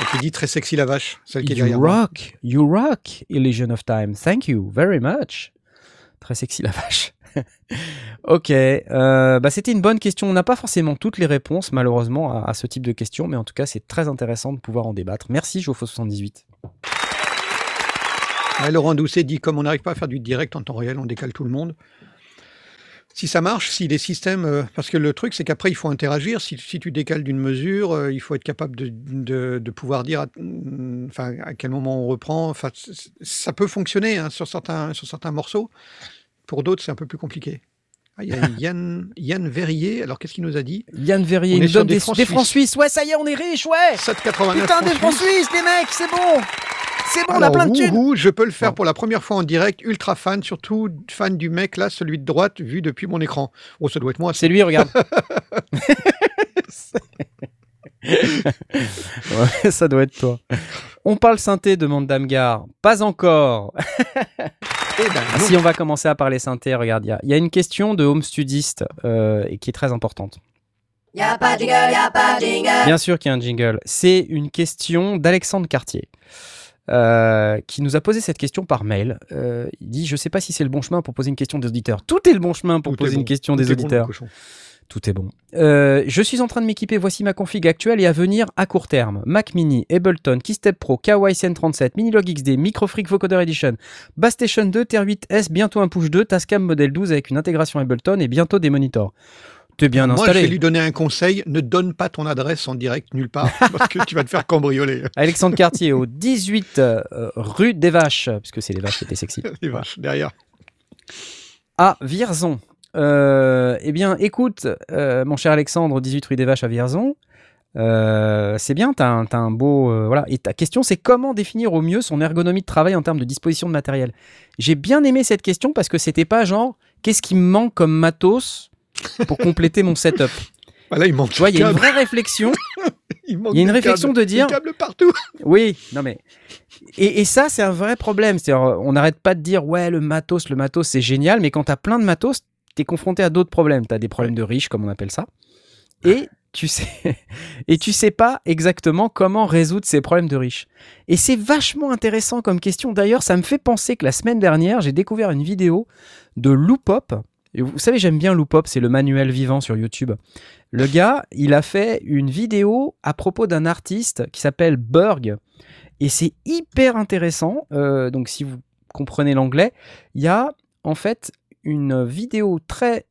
Et qui dit très sexy la vache, celle qui est You derrière moi. rock, you rock, Illusion of Time. Thank you very much. Très sexy la vache. ok, euh, bah c'était une bonne question. On n'a pas forcément toutes les réponses, malheureusement, à, à ce type de questions, mais en tout cas, c'est très intéressant de pouvoir en débattre. Merci, Jofo78. Ouais, Laurent Doucet dit comme on n'arrive pas à faire du direct en temps réel, on décale tout le monde. Si ça marche, si les systèmes, euh, parce que le truc c'est qu'après il faut interagir. Si, si tu décales d'une mesure, euh, il faut être capable de, de- de pouvoir dire, à, mm, enfin à quel moment on reprend. Enfin, ça peut fonctionner hein, sur certains sur certains morceaux. Pour d'autres, c'est un peu plus compliqué. Ah, Il y a Yann, Yann Verrier. Alors qu'est-ce qu'il nous a dit? Yann Verrier il nous donne des des, francs suisses. francs. Ouais, ça y est, on est riche, ouais 7,89 Putain, des francs suisses, les mecs, c'est bon C'est bon, on a plein de thunes je peux le faire Bon. pour la première fois en direct, ultra fan, surtout fan du mec là, celui de droite, vu depuis mon écran. Oh, ça doit être moi. C'est lui, regarde. ouais, ça doit être toi. On parle synthé, demande Damgar. Pas encore. Eh ben, Ah, si on va commencer à parler synthé, regarde, il y a- y, a une question de home studiste euh, et qui est très importante. Y'a pas de jingle, y'a pas de jingle. Bien sûr qu'il y a un jingle. C'est une question d'Alexandre Cartier. Euh, qui nous a posé cette question par mail. Euh, il dit Je ne sais pas si c'est le bon chemin pour poser une question des auditeurs. Tout est le bon chemin pour Tout poser bon. une question Tout des bon, auditeurs. Tout est bon. Euh, je suis en train de m'équiper. Voici ma config actuelle et à venir à court terme. Mac Mini, Ableton, Keystep Pro, Kawaii CN37, Minilog XD, Microfreak Vocoder Edition, Bass Station 2, TR8S, bientôt un Push 2, Tascam Model 12 avec une intégration Ableton et bientôt des monitors. T'es bien Moi, je vais lui donner un conseil ne donne pas ton adresse en direct nulle part, parce que tu vas te faire cambrioler. Alexandre Cartier au 18 euh, rue des Vaches, puisque c'est les vaches qui étaient sexy. Les vaches, derrière. à Vierzon. Euh, eh bien, écoute, euh, mon cher Alexandre, 18 rue des Vaches à Vierzon, euh, c'est bien, t'as un, beau... voilà. Et ta question, c'est comment définir au mieux son ergonomie de travail en termes de disposition de matériel? J'ai bien aimé cette question parce que c'était pas genre, qu'est-ce qui me manque comme matos pour compléter mon setup Voilà, il manque Tu vois, il y a une vraie réflexion. Il manque il y a une réflexion câbles. de dire- câbles partout. Oui, non mais. Et, et ça, c'est un vrai problème. On n'arrête pas de dire, ouais, le matos, le matos, c'est génial, mais quand t'as plein de matos, t'es confronté à d'autres problèmes. T'as des problèmes de riches, comme on appelle ça. Et tu sais, et tu sais pas exactement comment résoudre ces problèmes de riches. Et c'est vachement intéressant comme question. D'ailleurs, ça me fait penser que la semaine dernière, j'ai découvert une vidéo de Loopop. Vous savez, j'aime bien Loopop, c'est le manuel vivant sur YouTube. Le gars, il a fait une vidéo à propos d'un artiste qui s'appelle Berg. Et c'est hyper intéressant. Euh, donc, si vous comprenez l'anglais, il y a en fait une vidéo très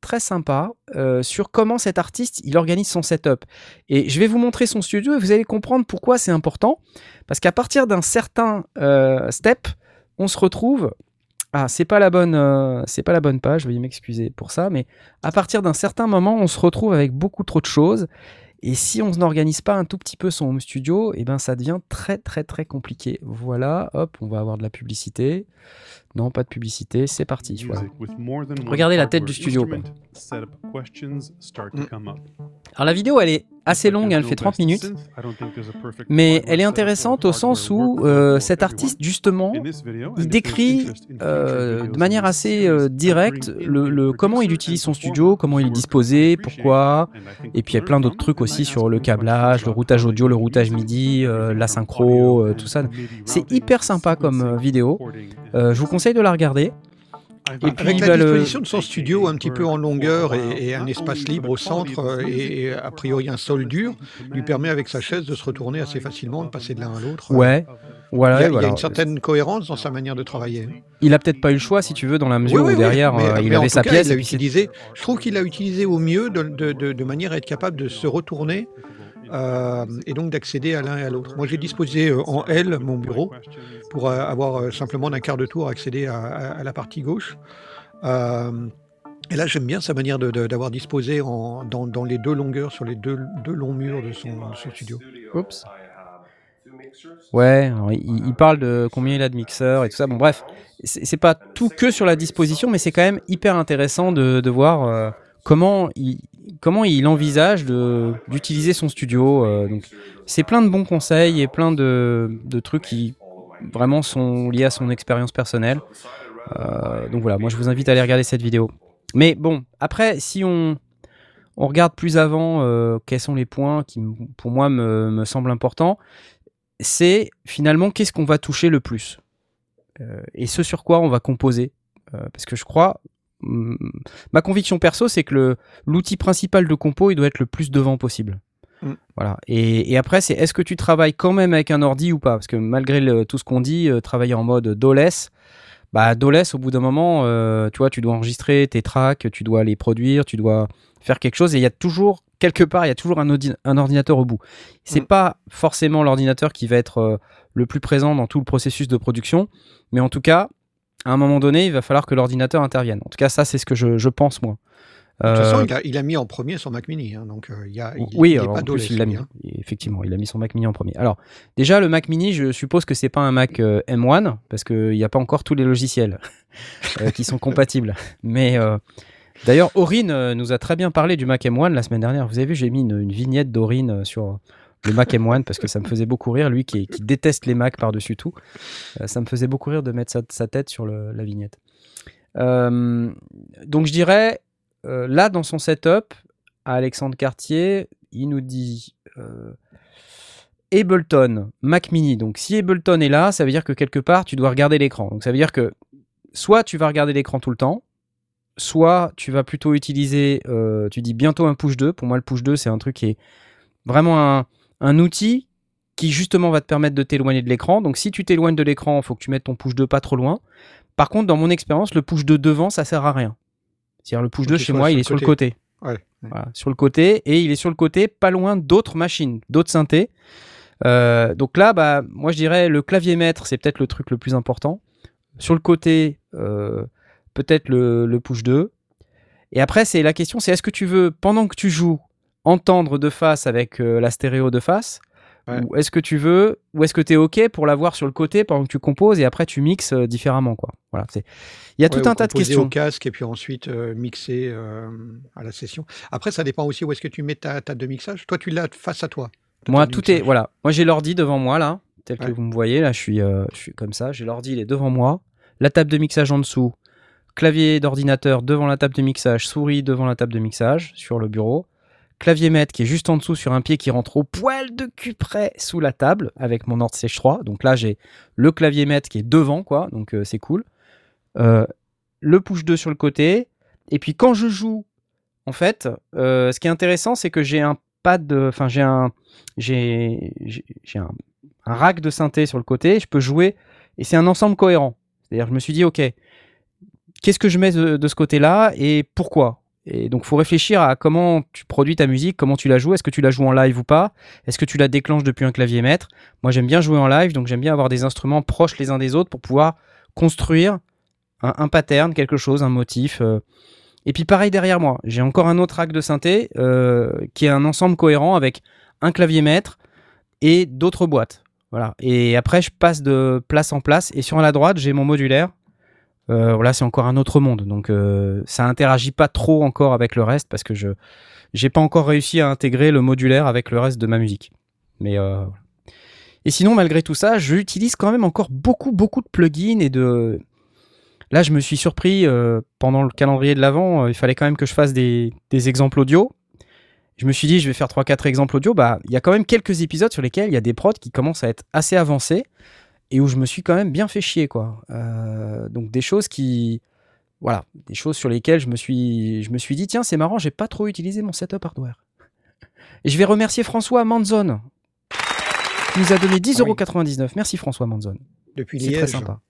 très sympa euh, sur comment cet artiste il organise son setup. Et je vais vous montrer son studio et vous allez comprendre pourquoi c'est important. Parce qu'à partir d'un certain euh, step, on se retrouve. Ah, c'est pas la bonne, euh, c'est pas page. Veuillez m'excuser pour ça, mais à partir d'un certain moment, on se retrouve avec beaucoup trop de choses. Et si on n'organise pas un tout petit peu son home studio, eh ben ça devient très très très compliqué. Voilà, hop, on va avoir de la publicité. Non, pas de publicité, c'est parti. Voilà. Regardez la tête du studio, quoi. Alors la vidéo, elle est assez longue, elle fait 30 minutes, mais elle est intéressante au sens où euh, cet artiste, justement, il décrit euh, de manière assez euh, directe le, le- comment il utilise son studio, comment il est disposé, pourquoi, et puis il y a plein d'autres trucs aussi sur le câblage, le routage audio, le routage MIDI, euh, la synchro, euh, tout ça. C'est hyper sympa comme vidéo. Euh, je vous conseille de la regarder. Et puis, Avec la bah, le- disposition de son studio un petit peu en longueur et, et un espace libre au centre euh, et, et a priori un sol dur, lui permet avec sa chaise de se retourner assez facilement, de passer de l'un à l'autre. Ouais, voilà. Il y, a, il y a voilà. une certaine cohérence dans sa manière de travailler. Il a peut-être pas eu le choix, si tu veux, dans la mesure Oui, oui, où derrière mais- euh, il mais en avait tout sa cas, pièce. il utilisé. Je trouve qu'il l'a utilisé au mieux de, de- de- de manière à être capable de se retourner euh, et donc d'accéder à l'un et à l'autre. Moi, j'ai disposé euh, en L mon bureau pour euh, avoir simplement d'un quart de tour accéder à, à- à la partie gauche. Euh, Et là, j'aime bien sa manière de- de- d'avoir disposé en, dans, dans les deux longueurs, sur les deux, deux longs murs de son, de son studio. Oups. Ouais, alors, il, il parle de combien il a de mixeurs et tout ça. Bon, bref, c'est c'est pas tout que sur la disposition, mais c'est quand même hyper intéressant de, de voir euh, comment, il, comment il envisage d'utiliser son studio. euh, donc, c'est plein de bons conseils et plein de, de trucs qui vraiment sont liés à son expérience personnelle. Euh, donc voilà, moi je vous invite à aller regarder cette vidéo. Mais bon, après, si on, on regarde plus avant euh, quels sont les points qui, pour moi, me, me semblent importants, c'est finalement qu'est-ce qu'on va toucher le plus? Et ce sur quoi on va composer? Parce que je crois, ma conviction perso, c'est que l'outil principal de compo, il doit être le plus devant possible. Mm. Voilà. Et, et après, c'est est-ce que tu travailles quand même avec un ordi ou pas? Parce que malgré le- tout ce qu'on dit, euh, travailler en mode DOLES, bah DOLES, au bout d'un moment, euh, tu vois, tu dois enregistrer tes tracks, tu dois les produire, tu dois faire quelque chose, et il y a toujours, quelque part, il y a toujours un, ordi- un ordinateur au bout. C'est Mm. pas forcément l'ordinateur qui va être euh, le plus présent dans tout le processus de production, mais en tout cas, à un moment donné, il va falloir que l'ordinateur intervienne. En tout cas, ça, c'est ce que je, je pense, moi. De toute Euh, façon, il a, il a mis en premier son Mac Mini, hein, donc euh, il y a, il, oui, il est alors, pas en dolé, plus, il l'a mis. celui-là. Effectivement, il a mis son Mac Mini en premier. Alors, déjà, le Mac Mini, je suppose que c'est pas un Mac euh, M1 parce qu'il n'y a pas encore tous les logiciels euh, qui sont compatibles. Mais euh, d'ailleurs, Aurine euh, nous a très bien parlé du Mac M1 la semaine dernière. Vous avez vu, j'ai mis une, une vignette d'Aurine euh, sur le Mac M1 parce que ça me faisait beaucoup rire. Lui qui, déteste les Macs par-dessus tout, euh, ça me faisait beaucoup rire de mettre sa, tête sur la vignette. Euh, donc, je dirais, euh, là, dans son setup, à Alexandre Cartier, il nous dit Ableton, Mac Mini. Donc si Ableton est là, ça veut dire que quelque part tu dois regarder l'écran. Donc ça veut dire que soit tu vas regarder l'écran tout le temps, soit tu vas plutôt utiliser, tu dis bientôt un push 2. Pour moi, le push 2, c'est un truc qui est vraiment un, un outil qui justement va te permettre de t'éloigner de l'écran. Donc si tu t'éloignes de l'écran, il faut que tu mettes ton push 2 pas trop loin. Par contre, dans mon expérience, le push 2 devant, ça sert à rien. C'est-à-dire le push Faut 2 qu'il chez moi, il est sur le côté. côté. Ouais. Voilà, sur le côté et il est sur le côté pas loin d'autres machines, d'autres synthés. Euh, donc là, bah, moi je dirais le clavier maître, c'est peut-être le truc le plus important. Sur le côté, euh, peut-être le, le push 2. Et après, c'est la question, c'est est-ce que tu veux, pendant que tu joues, entendre de face avec euh, la stéréo de face Ouais. Ou est-ce que tu veux, ou est-ce que tu es OK pour l'avoir sur le côté pendant que tu composes et après tu mixes euh, différemment quoi. Voilà, c'est il y a Ouais, tout ou un tas de questions. au casque et puis ensuite euh, mixer à la session. Après, ça dépend aussi où est-ce que tu mets ta table de mixage. Toi, tu l'as face à toi. Moi, tout est voilà. Moi, j'ai l'ordi devant moi là, tel que vous me voyez là. Je suis, je suis comme ça. J'ai l'ordi, il est devant moi. La table de mixage en dessous. Clavier d'ordinateur devant la table de mixage. Souris devant la table de mixage sur le bureau. Clavier maître qui est juste en dessous sur un pied qui rentre au poil de cul près sous la table avec mon ordre CH3. Donc là, j'ai le clavier maître qui est devant quoi. Donc euh, c'est cool. Euh, le push 2 sur le côté. Et puis quand je joue, en fait, euh, ce qui est intéressant, c'est que j'ai un pad, enfin j'ai un, j'ai, un, rack de synthé sur le côté. Je peux jouer et c'est un ensemble cohérent. C'est-à-dire, je me suis dit, ok, qu'est-ce que je mets de, de ce côté-là et pourquoi? Et donc, faut réfléchir à comment tu produis ta musique, comment tu la joues. Est-ce que tu la joues en live ou pas? Est-ce que tu la déclenches depuis un clavier maître? Moi, j'aime bien jouer en live, donc j'aime bien avoir des instruments proches les uns des autres pour pouvoir construire un, pattern, quelque chose, un motif. euh. Et puis pareil derrière moi, j'ai encore un autre rack de synthé euh, qui est un ensemble cohérent avec un clavier maître et d'autres boîtes. Voilà. Et après, je passe de place en place. Et sur la droite, j'ai mon modulaire. Euh, voilà, c'est encore un autre monde. Donc, euh, ça interagit pas trop encore avec le reste parce que je j'ai pas encore réussi à intégrer le modulaire avec le reste de ma musique. Mais euh, et sinon, malgré tout ça, j'utilise quand même encore beaucoup beaucoup de plugins et de Là, je me suis surpris euh, pendant le calendrier de l'avant. il fallait quand même que je fasse des, des exemples audio. Je me suis dit, je vais faire 3-4 exemples audio. Bah, il y a quand même quelques épisodes sur lesquels il y a des prods qui commencent à être assez avancés et où je me suis quand même bien fait chier, quoi. Euh, donc des choses qui, voilà, des choses sur lesquelles je me suis, je me suis dit, tiens, c'est marrant, j'ai pas trop utilisé mon setup hardware. Et je vais remercier François Manzon qui nous a donné 10,99€. Merci François Manzon. Depuis C'est très Liège. sympa.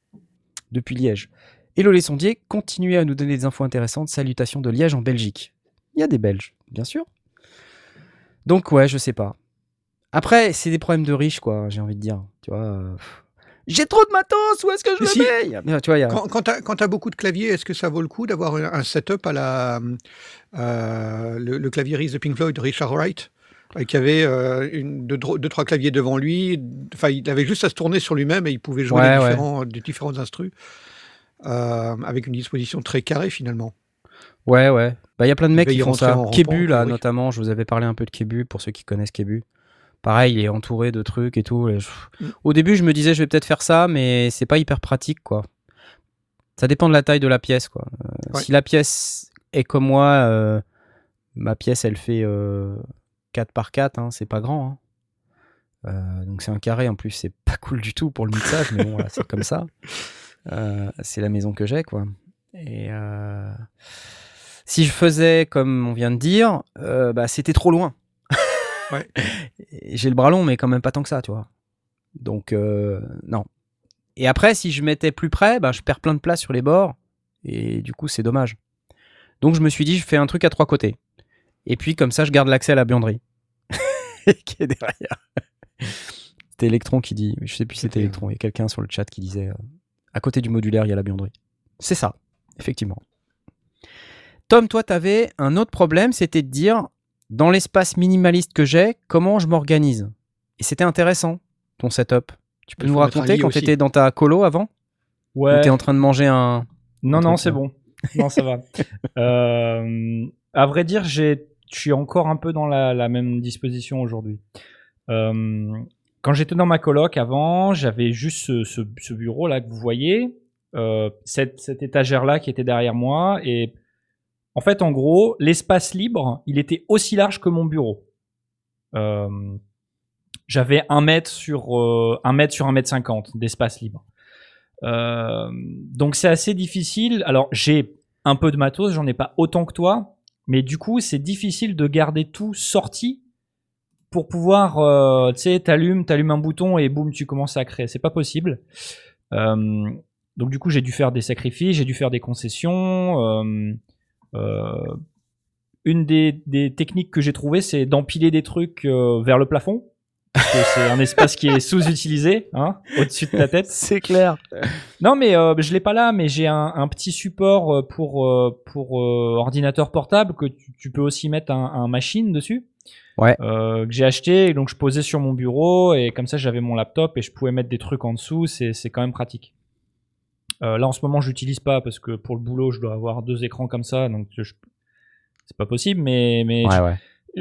Depuis Liège. Hello les sondiers, continuez à nous donner des infos intéressantes. Salutations de Liège en Belgique. Il y a des Belges, bien sûr. Donc ouais, je sais pas. Après, c'est des problèmes de riches, quoi, j'ai envie de dire. Tu vois, euh. J'ai trop de matos, où est-ce que je Si. le mets? Tu vois, y a- Quand, quand tu as, beaucoup de claviers, est-ce que ça vaut le coup d'avoir un, setup à la euh, le, le claviériste de Pink Floyd, Richard Wright, qui avait euh, une, deux, deux, trois claviers devant lui. Enfin, il avait juste à se tourner sur lui-même et il pouvait jouer Ouais, les ouais. différents, des différents instrus euh, avec une disposition très carrée finalement. Ouais, ouais. Bah, il y a plein de mecs qui font ça. Kebu, là, oui. notamment, je vous avais parlé un peu de Kebu, pour ceux qui connaissent Kebu. Pareil, il est entouré de trucs et tout. et je- Mm. Au début, je me disais, je vais peut-être faire ça, mais c'est pas hyper pratique, quoi. Ça dépend de la taille de la pièce, quoi. Euh, Ouais. Si la pièce est comme moi, euh, ma pièce, elle fait euh, 4 par 4, hein, c'est pas grand. hein. Euh, donc c'est un carré en plus, c'est pas cool du tout pour le mixage, mais bon, voilà, c'est comme ça. C'est la maison que j'ai, quoi. Et si je faisais comme on vient de dire, bah, c'était trop loin. Ouais. J'ai le bras long, mais quand même pas tant que ça, tu vois. Donc, euh, non. Et après, si je mettais plus près, bah, je perds plein de place sur les bords. Et du coup, c'est dommage. Donc, je me suis dit, je fais un truc à trois côtés. Et puis, comme ça, je garde l'accès à la buanderie. qui est derrière. C'était Electron qui dit, je sais plus si c'était Electron, il y a quelqu'un sur le chat qui disait, euh, à côté du modulaire, il y a la buanderie. C'est ça, effectivement. Tom, toi, tu avais un autre problème, c'était de dire, dans l'espace minimaliste que j'ai, comment je m'organise? Et c'était intéressant, ton setup. Tu peux Il nous raconter quand tu étais dans ta colo avant? Ou Ouais. tu en train de manger un... Non, un non, c'est là. bon. Non, ça va. Euh, à vrai dire, j'ai, je suis encore un peu dans la, la même disposition aujourd'hui. Euh, quand j'étais dans ma coloc avant, j'avais juste ce, ce, ce bureau là que vous voyez, euh, cette, cette étagère là qui était derrière moi, et en fait, en gros, l'espace libre, il était aussi large que mon bureau. Euh, j'avais un mètre sur euh, un mètre sur un mètre cinquante d'espace libre. Euh, donc c'est assez difficile. Alors j'ai un peu de matos, j'en ai pas autant que toi, mais du coup c'est difficile de garder tout sorti pour pouvoir, euh, tu sais, t'allumes, t'allumes un bouton et boum, tu commences à créer. C'est pas possible. Donc du coup j'ai dû faire des sacrifices, j'ai dû faire des concessions. Euh, une des, des techniques que j'ai trouvées, c'est d'empiler des trucs euh, vers le plafond. Parce que c'est un espace qui est sous-utilisé, hein, au-dessus de ta tête. C'est clair. Non, mais euh, je l'ai pas là, mais j'ai un, un petit support euh, pour euh, pour euh, ordinateur portable que tu, tu peux aussi mettre un, un machine dessus. Ouais. Euh, que j'ai acheté, et donc je posais sur mon bureau et comme ça j'avais mon laptop et je pouvais mettre des trucs en dessous. C'est c'est quand même pratique. Euh, là en ce moment je l'utilise pas parce que pour le boulot je dois avoir deux écrans comme ça, donc je- c'est pas possible. Mais mais Ouais, ouais.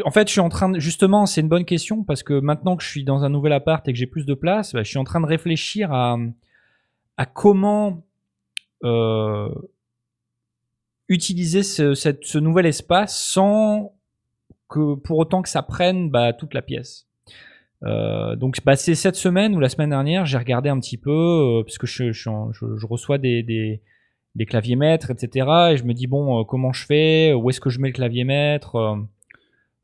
en fait, je suis en train de, justement, c'est une bonne question parce que maintenant que je suis dans un nouvel appart et que j'ai plus de place, bah, je suis en train de réfléchir à, à comment euh, utiliser ce, cette- ce nouvel espace sans que pour autant que ça prenne bah, toute la pièce. Euh, donc bah, c'est cette semaine ou la semaine dernière, j'ai regardé un petit peu euh, puisque je, je, je- reçois des, des, des claviers maîtres, etc. Et je me dis bon, euh, comment je fais? Où est-ce que je mets le clavier maître? Euh,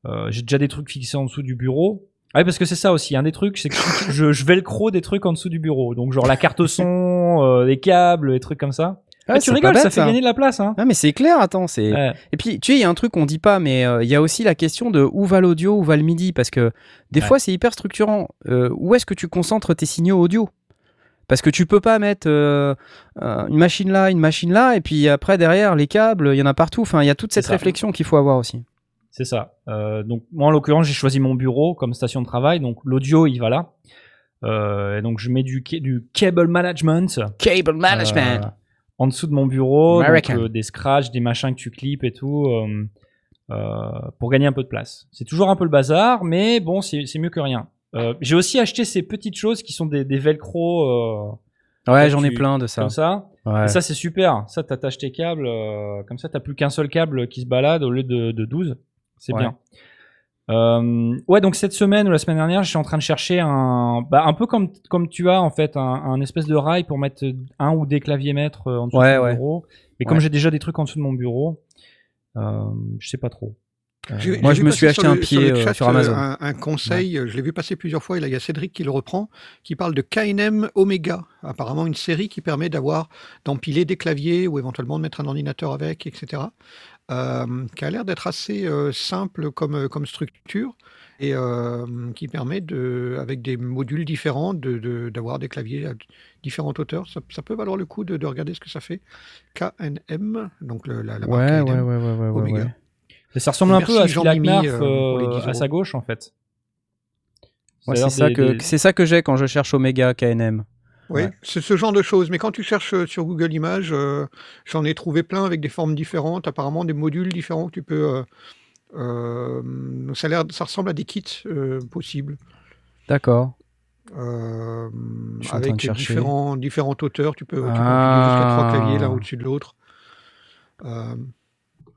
euh, J'ai déjà des trucs fixés en dessous du bureau. Ah oui, parce que c'est ça aussi. Un des trucs, c'est que je, je velcro des trucs en dessous du bureau. Donc genre la carte son, les câbles, des trucs comme ça. Ah, Ah, tu rigoles, ça fait gagner de la place. Hein. Ah, mais c'est clair, attends, c'est... Ouais. Et puis, tu sais, il y a un truc qu'on dit pas, mais euh, il y a aussi la question de où va l'audio, où va le MIDI, parce que des Ouais. fois, c'est hyper structurant. Euh, où est-ce que tu concentres tes signaux audio? Parce que tu peux pas mettre euh, une machine là, une machine là, et puis après, derrière, les câbles, il y en a partout. Enfin, il y a toute cette ça. réflexion qu'il faut avoir aussi. C'est ça. Euh, donc moi en l'occurrence j'ai choisi mon bureau comme station de travail, donc l'audio il va là. Euh, et donc je mets du, ca- du cable management Cable euh, en dessous de mon bureau, donc, euh, des scratchs, des machins que tu clips et tout, euh, euh, pour gagner un peu de place. C'est toujours un peu le bazar, mais bon c'est mieux que rien. Euh, j'ai aussi acheté ces petites choses qui sont des, des velcro Ouais, j'en ai plein de ça. comme ça. Ouais. Et ça, c'est super. Ça, t'attaches tes câbles. comme ça, t'as plus qu'un seul câble qui se balade au lieu de, de 12. C'est Ouais. bien. Euh, ouais, donc cette semaine ou la semaine dernière, je suis en train de chercher un, bah, un peu comme comme tu as en fait un, un espèce de rail pour mettre un ou des claviers maîtres euh, en dessous Ouais, de mon ouais. bureau. Mais comme Ouais. j'ai déjà des trucs en dessous de mon bureau, euh, je sais pas trop. Euh, Moi, je me suis acheté sur un le- pied, sur, euh, chat, sur Amazon. Un, un conseil, je l'ai vu passer plusieurs fois, et là il y a Cédric qui le reprend, qui parle de KNM Omega. Apparemment une série qui permet d'avoir, d'empiler des claviers ou éventuellement de mettre un ordinateur avec, etc. Euh, qui a l'air d'être assez euh, simple comme, euh, comme structure et euh, qui permet, de, avec des modules différents, de- de- d'avoir des claviers à différentes hauteurs. Ça, ça peut valoir le coup de, de regarder ce que ça fait. KNM, donc le- la, la marque Ouais, ouais, KNM, ouais, ouais, ouais, ouais, Omega. Et ça ressemble un peu à ce qu'il a Jean-Mimi, Knarf, pour les 10 à sa gauche en fait. C'est ça des- que des- c'est ça que j'ai quand je cherche Omega KNM. Oui, Ouais. c'est ce genre de choses. Mais quand tu cherches euh, sur Google Images, euh, j'en ai trouvé plein avec des formes différentes, apparemment des modules différents que tu peux. euh, ça, a l'air- ça ressemble à des kits possibles. D'accord. euh, avec différents, différentes hauteurs. Tu peux, tu peux Ah. jusqu'à trois claviers l'un au-dessus de l'autre. Euh,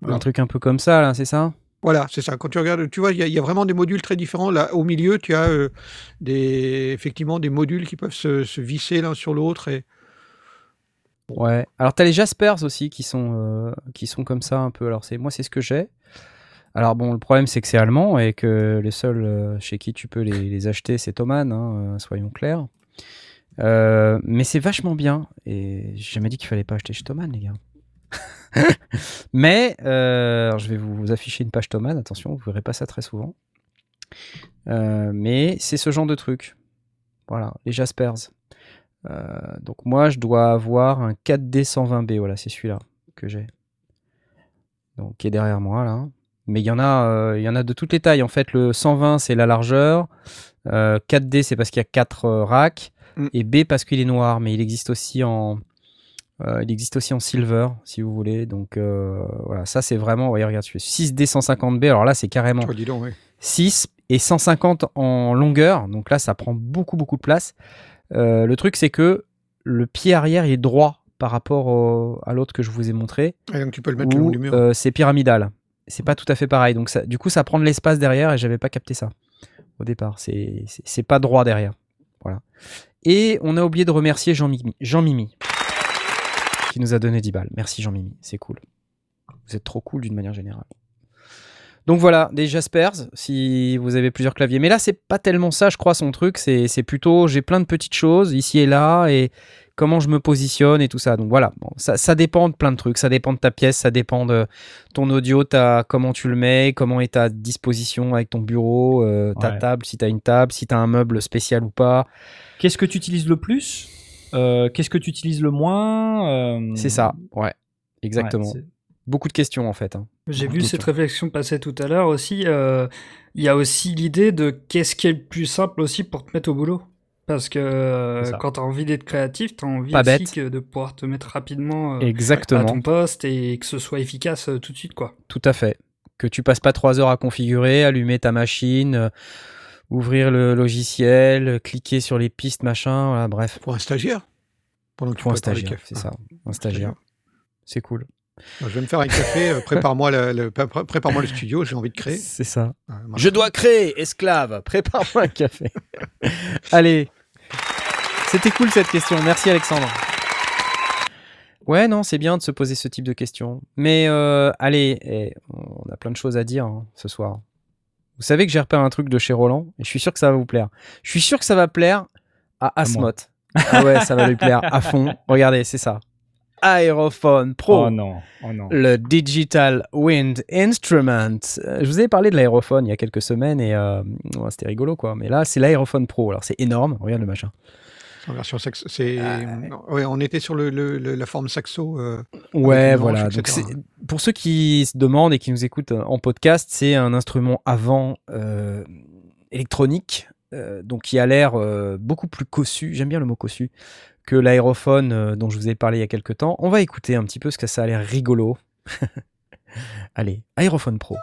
Voilà. Un truc un peu comme ça là, c'est ça? Voilà, c'est ça. Quand tu regardes, tu vois, il y, a- vraiment des modules très différents. Là, au milieu, tu as euh, effectivement des modules qui peuvent se, se visser l'un sur l'autre. Ouais. Alors t'as les Jaspers aussi qui sont euh, qui sont comme ça un peu. Alors c'est moi c'est ce que j'ai. Alors bon le problème c'est que c'est allemand et que les seuls euh, chez qui tu peux les, acheter c'est Thomann, hein, soyons clairs. Mais c'est vachement bien et j'ai jamais dit qu'il fallait pas acheter chez Thomann les gars. mais euh, je vais vous, afficher une page Thomann, attention vous verrez pas ça très souvent. Euh, mais c'est ce genre de truc. Voilà les Jaspers. Euh, donc moi, je dois avoir un 4D 120B. Voilà, c'est celui-là que j'ai. Donc qui est derrière moi là. Mais il y en a, il y en a de toutes les tailles. En fait, le 120 c'est la largeur. Euh, 4D c'est parce qu'il y a 4 racks. Mm. Et B parce qu'il est noir. Mais il existe aussi en, euh, il existe aussi en silver si vous voulez. Donc euh, voilà, ça c'est vraiment. Voyez, regarde, celui 6D 150B. Alors là, c'est carrément dis donc, ouais. 6 et 150 en longueur. Donc là, ça prend beaucoup, beaucoup de place. Euh, le truc, c'est que le pied arrière il est droit par rapport au- à l'autre que je vous ai montré. Et donc tu peux le mettre le long du mur. c'est pyramidal. C'est pas tout à fait pareil. Donc ça, du coup, ça prend de l'espace derrière et j'avais pas capté ça au départ. C'est pas droit derrière. Voilà. Et on a oublié de remercier Jean-Mimi, Jean-Mimi qui nous a donné 10 balles. Merci Jean-Mimi, c'est cool. Vous êtes trop cool d'une manière générale. Donc voilà, des Jaspers, si vous avez plusieurs claviers. Mais là, c'est pas tellement ça, je crois, son truc. C'est plutôt, j'ai plein de petites choses ici et là, et comment je me positionne et tout ça. Donc voilà, bon, ça, ça dépend de plein de trucs. Ça dépend de ta pièce, ça dépend de ton audio, ta, comment tu le mets, comment est ta disposition avec ton bureau, euh, ta Ouais. table, si tu as une table, si tu as un meuble spécial ou pas. Qu'est-ce que tu utilises le plus? Qu'est-ce que tu utilises le moins Euh, C'est ça, ouais, exactement. ouais, Beaucoup de questions en fait. hein. J'ai vu cette réflexion passer tout à l'heure aussi. euh, Il y a aussi l'idée de qu'est-ce qui est le plus simple aussi pour te mettre au boulot. Parce que euh, quand tu as envie d'être créatif, tu as envie Pas aussi que de pouvoir te mettre rapidement euh, à ton poste et que ce soit efficace euh, tout de suite. quoi. Tout à fait. Que tu passes pas trois heures à configurer, allumer ta machine, euh, ouvrir le logiciel, cliquer sur les pistes, machin, voilà, bref. Pour un stagiaire? Pendant que tu Pour un stagiaire, c'est ça. Un stagiaire. C'est cool. Moi, Je vais me faire un café, euh, prépare-moi le, le- pré- prépare-moi le studio, j'ai envie de créer. C'est ça. Euh, Je dois créer, esclave, prépare-moi un café. Allez. C'était cool cette question. Merci Alexandre. Ouais, non, c'est bien de se poser ce type de questions. Mais euh, allez, eh, on a plein de choses à dire hein, ce soir. Vous savez que j'ai repéré un truc de chez Roland et je suis sûr que ça va vous plaire. Je suis sûr que ça va plaire à Asmot. Ah ouais, ça va lui plaire à fond. Regardez, c'est ça. Aerophone Pro. Oh non, oh non. Le Digital Wind Instrument. Euh, Je vous avais parlé de l'aérophone il y a quelques semaines et euh, ouais, c'était rigolo quoi. Mais là, c'est l'aérophone Pro. Alors c'est énorme. Regarde le machin. En version saxo. C'est... Ah, ouais, on était sur le, le- le- la forme saxo. euh, Ouais, voilà. manche, Donc pour ceux qui se demandent et qui nous écoutent en podcast, c'est un instrument avant euh, électronique, euh, donc qui a l'air euh, beaucoup plus cossu. J'aime bien le mot cossu que l'aérophone euh, dont je vous ai parlé il y a quelques temps. On va écouter un petit peu parce que ça a l'air rigolo. Allez, Aérophone Pro.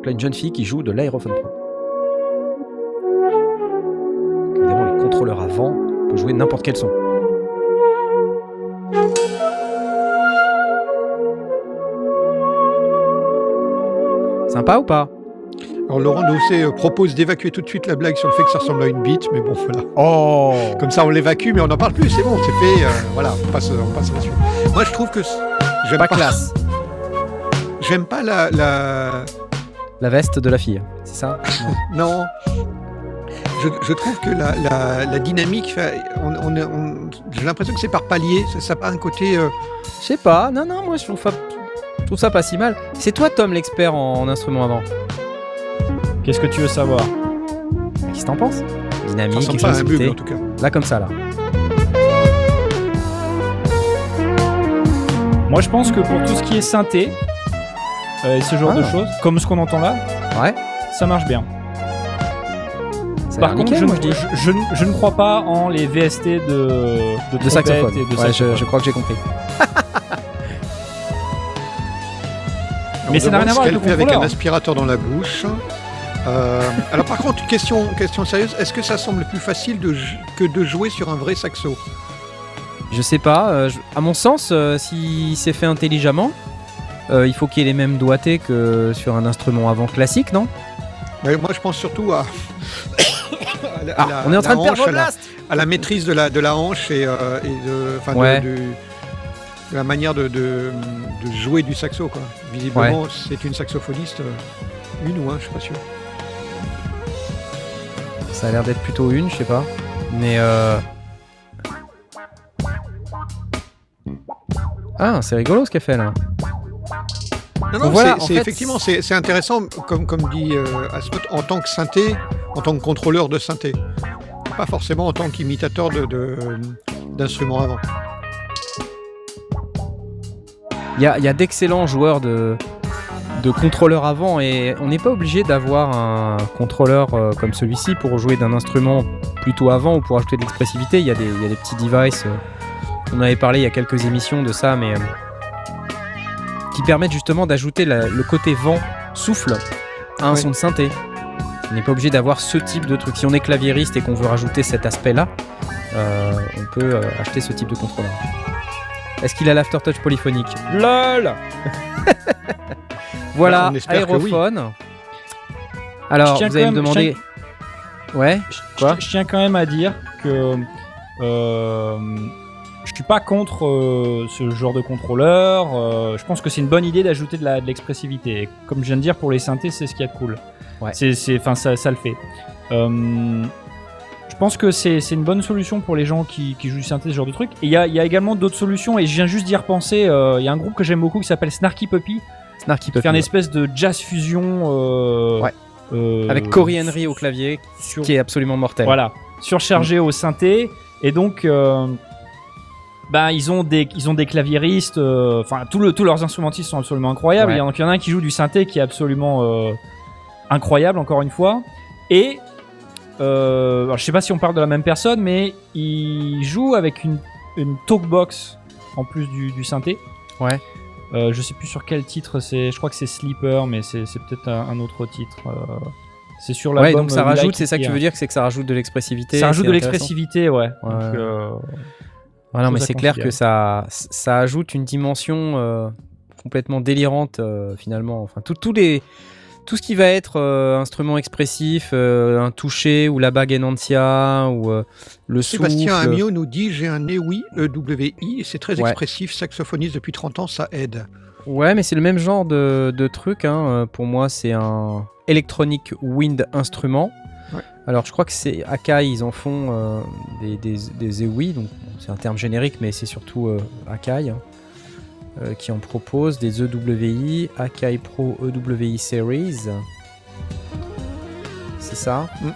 Donc là, une jeune fille qui joue de l'aérophone pro. Évidemment, les contrôleurs avant peuvent jouer n'importe quel son. Sympa ou pas? Alors Laurent Doucet euh, propose d'évacuer tout de suite la blague sur le fait que ça ressemble à une bite, mais bon voilà. Oh Comme ça on l'évacue, mais on n'en parle plus, c'est bon, c'est fait. euh, voilà, on passe, on passe à la suite. Moi je trouve que j'aime Pas pas, classe. J'aime pas la, la... La veste de la fille, c'est ça? Non. non. Je, je trouve que la, la- la dynamique, fait- on, on- on- j'ai l'impression que c'est par palier, ça n'a pas un côté. euh, Je sais pas, non, non, moi je trouve, Je trouve ça pas si mal. C'est toi, Tom, l'expert en, en instruments avant? Qu'est-ce que tu veux savoir? Qu'est-ce que t'en penses? Ça Dynamique, ressemble pas un explosivité. bug en tout cas. Là, comme ça, là. Moi, je pense que pour tout ce qui est synthé euh, et ce genre Ah. de choses, comme ce qu'on entend là, Ouais. ça marche bien. Ça Par contre, nickel, je, moi, je dis. je- je ne- je ne crois pas en les VST de, de, saxophone. et de Ouais, je, saxophone. je crois que j'ai compris. Mais ça n'a rien à voir avec avec un aspirateur dans la bouche. Euh, alors par contre, question, question sérieuse, est-ce que ça semble plus facile de, que de jouer sur un vrai saxo? Je sais pas. euh, je- à mon sens, euh, si c'est fait intelligemment, euh, il faut qu'il y ait les mêmes doigtés que sur un instrument avant classique, non? Ouais, Moi je pense surtout à... à la- Ah, la- on est en train de perdre à la- Blast à la maîtrise de la, de la hanche et, euh, et de, de- Ouais. de, de la manière de, de- de jouer du saxo. Quoi. Visiblement, c'est une saxophoniste, euh, une ou un, je suis pas sûr. Ça a l'air d'être plutôt une, je sais pas. Mais euh... Ah, c'est rigolo ce qu'elle fait là. Non, Donc non, voilà, c'est fait, effectivement c'est c'est intéressant, comme, comme dit euh, en tant que synthé, en tant que contrôleur de synthé. Pas forcément en tant qu'imitateur de- de- d'instruments avant. Il y a, il y a d'excellents joueurs de, de contrôleurs avant et on n'est pas obligé d'avoir un contrôleur euh, comme celui-ci pour jouer d'un instrument plutôt avant ou pour ajouter de l'expressivité. Il y, a des- il y a des petits devices. euh, on avait parlé il y a quelques émissions de ça, mais euh, qui permettent justement d'ajouter la- le côté vent, souffle à un son de synthé. On n'est pas obligé d'avoir ce type de truc. Si on est claviériste et qu'on veut rajouter cet aspect-là, euh, on peut euh, acheter ce type de contrôleur. Est-ce qu'il a l'aftertouch polyphonique LOL Voilà, Bah, oui. aérophone. Alors, Je tiens vous quand allez me même- demander. Ouais, Je- Quoi je, je tiens quand même à dire que euh, je suis pas contre euh, ce genre de contrôleur. euh, je pense que c'est une bonne idée d'ajouter de l'expressivité. Comme je viens de dire, pour les synthés, c'est ce a de cool. Ouais. C'est, enfin, ça, ça le fait. Euh, je pense que c'est, une bonne solution pour les gens qui, qui jouent du synthé, ce genre de truc. Et il y a, il y a également d'autres solutions. Et je viens juste d'y repenser. Il y a un groupe que j'aime beaucoup qui s'appelle Snarky Puppy, Snarky qui Puppy. fait un espèce de jazz fusion. Ouais. Avec Cory Henry au clavier, sur- qui est absolument mortel. voilà, surchargé au synthé. Et donc, bah, ils ont des, ils ont des claviéristes. euh, Enfin, tout le- tous leurs instrumentistes sont absolument incroyables. Ouais. Il y en a- il y en a un qui joue du synthé qui est absolument euh, incroyable, encore une fois. Et euh, alors, je sais pas si on parle de la même personne, mais il joue avec une, une talkbox en plus du, du synthé. Ouais. Euh, je sais plus sur quel titre c'est. Je crois que c'est Sleeper, mais c'est c'est peut-être un, un autre titre. euh, c'est sur Ouais, l'album. donc ça euh, rajoute, c'est ça que tu veux dire, c'est que ça rajoute de l'expressivité. Ça rajoute de l'expressivité, ouais. Ouais. Donc, Voilà, mais c'est clair que ça, ça ajoute une dimension euh, complètement délirante euh, finalement. Enfin, tout, tous les, tout ce qui va être euh, instrument expressif, euh, un toucher ou la bague Enancia ou euh, le souffle. Sébastien Amiot nous dit j'ai un EWI, EWI, et c'est très Ouais. expressif, saxophoniste depuis 30 ans, ça aide. Ouais, mais c'est le même genre de, de truc. hein. Pour moi, c'est un Electronic Wind Instrument. Alors, je crois que c'est Akai, ils en font euh, des, des, des EWI, donc bon, c'est un terme générique, mais c'est surtout euh, Akai hein, euh, qui en propose des EWI, Akai Pro EWI Series. C'est ça? Mm.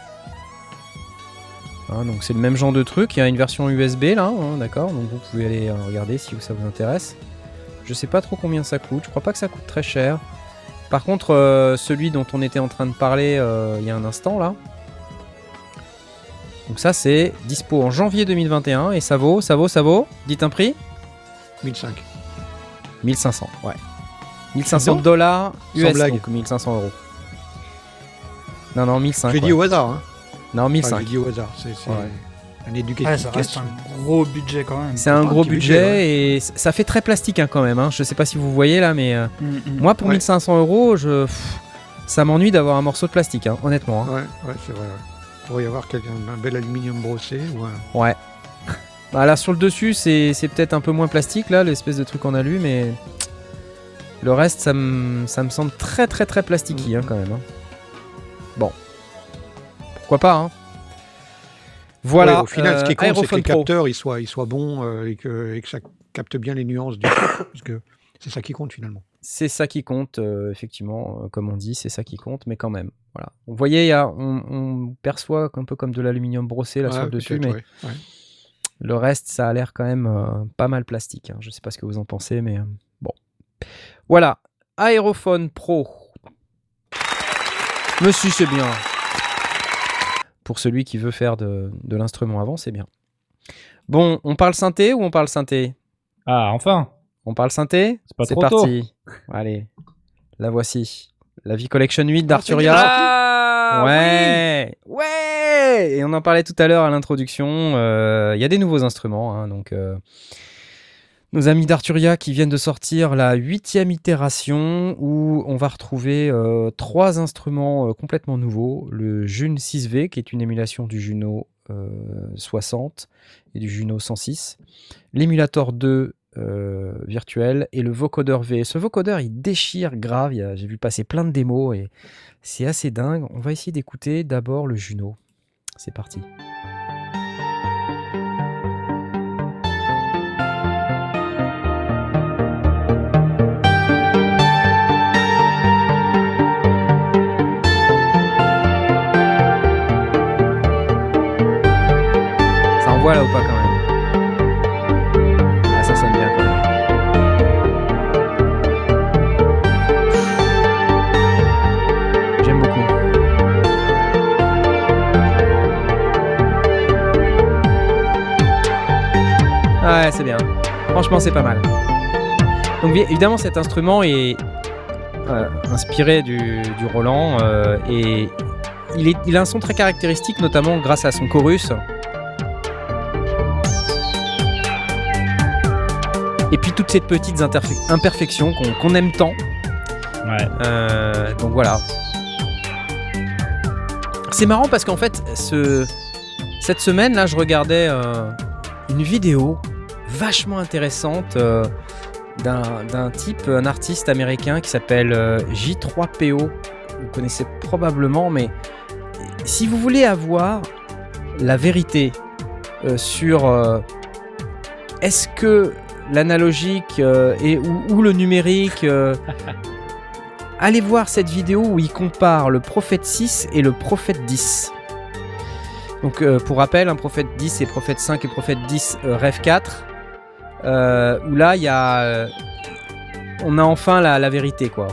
Hein, donc, c'est le même genre de truc. Il y a une version USB là, hein, d'accord. Donc, vous pouvez aller regarder si ça vous intéresse. Je sais pas trop combien ça coûte. Je crois pas que ça coûte très cher. Par contre, celui dont on était en train de parler il y a un instant là. Donc ça c'est dispo en janvier 2021 et ça vaut, ça vaut, ça vaut. Dites un prix 1005. 1500. Ouais. 1500 bon dollars Sans US blague. donc 1500 euros. Non non 1500. J'ai dit au hasard. Hein. Non Enfin, 1500. j'ai dit au hasard. C'est un éducatif. Ouais, ça reste un gros budget quand même. C'est un gros budget, budget, et ça fait très plastique hein, quand même. Hein. Je sais pas si vous voyez là, mais euh, Mm, mm. moi pour Ouais. 1500 euros, je, pff, ça m'ennuie d'avoir un morceau de plastique, hein, honnêtement. hein. Ouais, ouais, c'est vrai. Pourrait y avoir quelqu'un, un bel aluminium brossé ou un... Ouais. Bah, là sur le dessus, c'est peut-être un peu moins plastique là, l'espèce de truc en alu, mais le reste, ça me ça me semble très très très plastiqué hein, quand même. hein. Bon, pourquoi pas hein. Voilà. Ouais, au final, ce qui euh, compte, c'est que les capteurs ils soient, ils soient bons euh, et, que, et que ça capte bien les nuances du. Parce que C'est ça qui compte finalement. C'est ça qui compte, euh, effectivement, euh, comme on dit, c'est ça qui compte, mais quand même. Voilà. Vous voyez, il y a- on, on perçoit un peu comme de l'aluminium brossé là sur Ouais, le dessus, mais ouais, ouais. le reste, ça a l'air quand même euh, pas mal plastique. hein. Je sais pas ce que vous en pensez, mais euh, bon. Voilà, Aérophone Pro. Monsieur, c'est bien. Pour celui qui veut faire de, de l'instrument avant, c'est bien. Bon, on parle synthé ou on parle synthé? Ah, enfin On parle synthé C'est pas C'est trop parti. Allez, la voici. La V Collection 8 d'Arturia. Ah, ouais, ouais. Et on en parlait tout à l'heure à l'introduction. euh, Il y a des nouveaux instruments, hein, donc euh, nos amis d'Arturia qui viennent de sortir la huitième itération où on va retrouver euh, trois instruments euh, complètement nouveaux. Le June 6V qui est une émulation du Juno euh, 60 et du Juno 106. L'émulator 2 euh, virtuel et le vocoder V. Ce vocoder, il déchire grave. J'ai vu passer plein de démos et c'est assez dingue. On va essayer d'écouter d'abord le Juno. C'est parti. Ça envoie là ou pas Ouais, c'est bien. Franchement, c'est pas mal. Donc, évidemment, cet instrument est euh, inspiré du, du Roland euh, et il, est, il a un son très caractéristique, notamment grâce à son chorus. Et puis toutes ces petites imperfections qu'on aime tant. Ouais. Euh, donc voilà. C'est marrant parce qu'en fait, ce, cette semaine, là, je regardais une vidéo vachement intéressante euh, d'un type, un artiste américain qui s'appelle euh, J3PO. Vous connaissez probablement, mais si vous voulez avoir la vérité euh, sur est-ce que l'analogique ou, le numérique allez voir cette vidéo où il compare le prophète 6 et le prophète 10. Donc pour rappel, un prophète 10 et prophète 5 et prophète 10 euh, rêve 4. Euh, où là il y a euh, on a enfin la, la vérité quoi.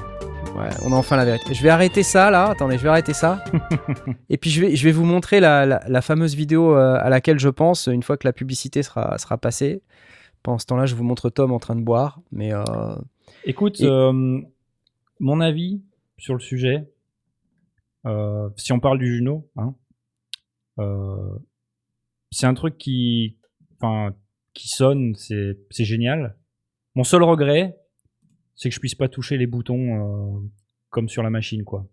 Ouais, on a enfin la vérité. Je vais arrêter ça là, attendez, je vais arrêter ça. et puis je vais, je vais vous montrer la, la- la fameuse vidéo euh, à laquelle je pense une fois que la publicité sera, sera passée. Pendant ce temps-là, je vous montre Tom en train de boire. Mais euh, Écoute, Et- euh, mon avis sur le sujet, euh, si on parle du Juno, hein, c'est un truc qui, enfin, qui sonne, c'est c'est génial. Mon seul regret, c'est que je puisse pas toucher les boutons euh, comme sur la machine, quoi.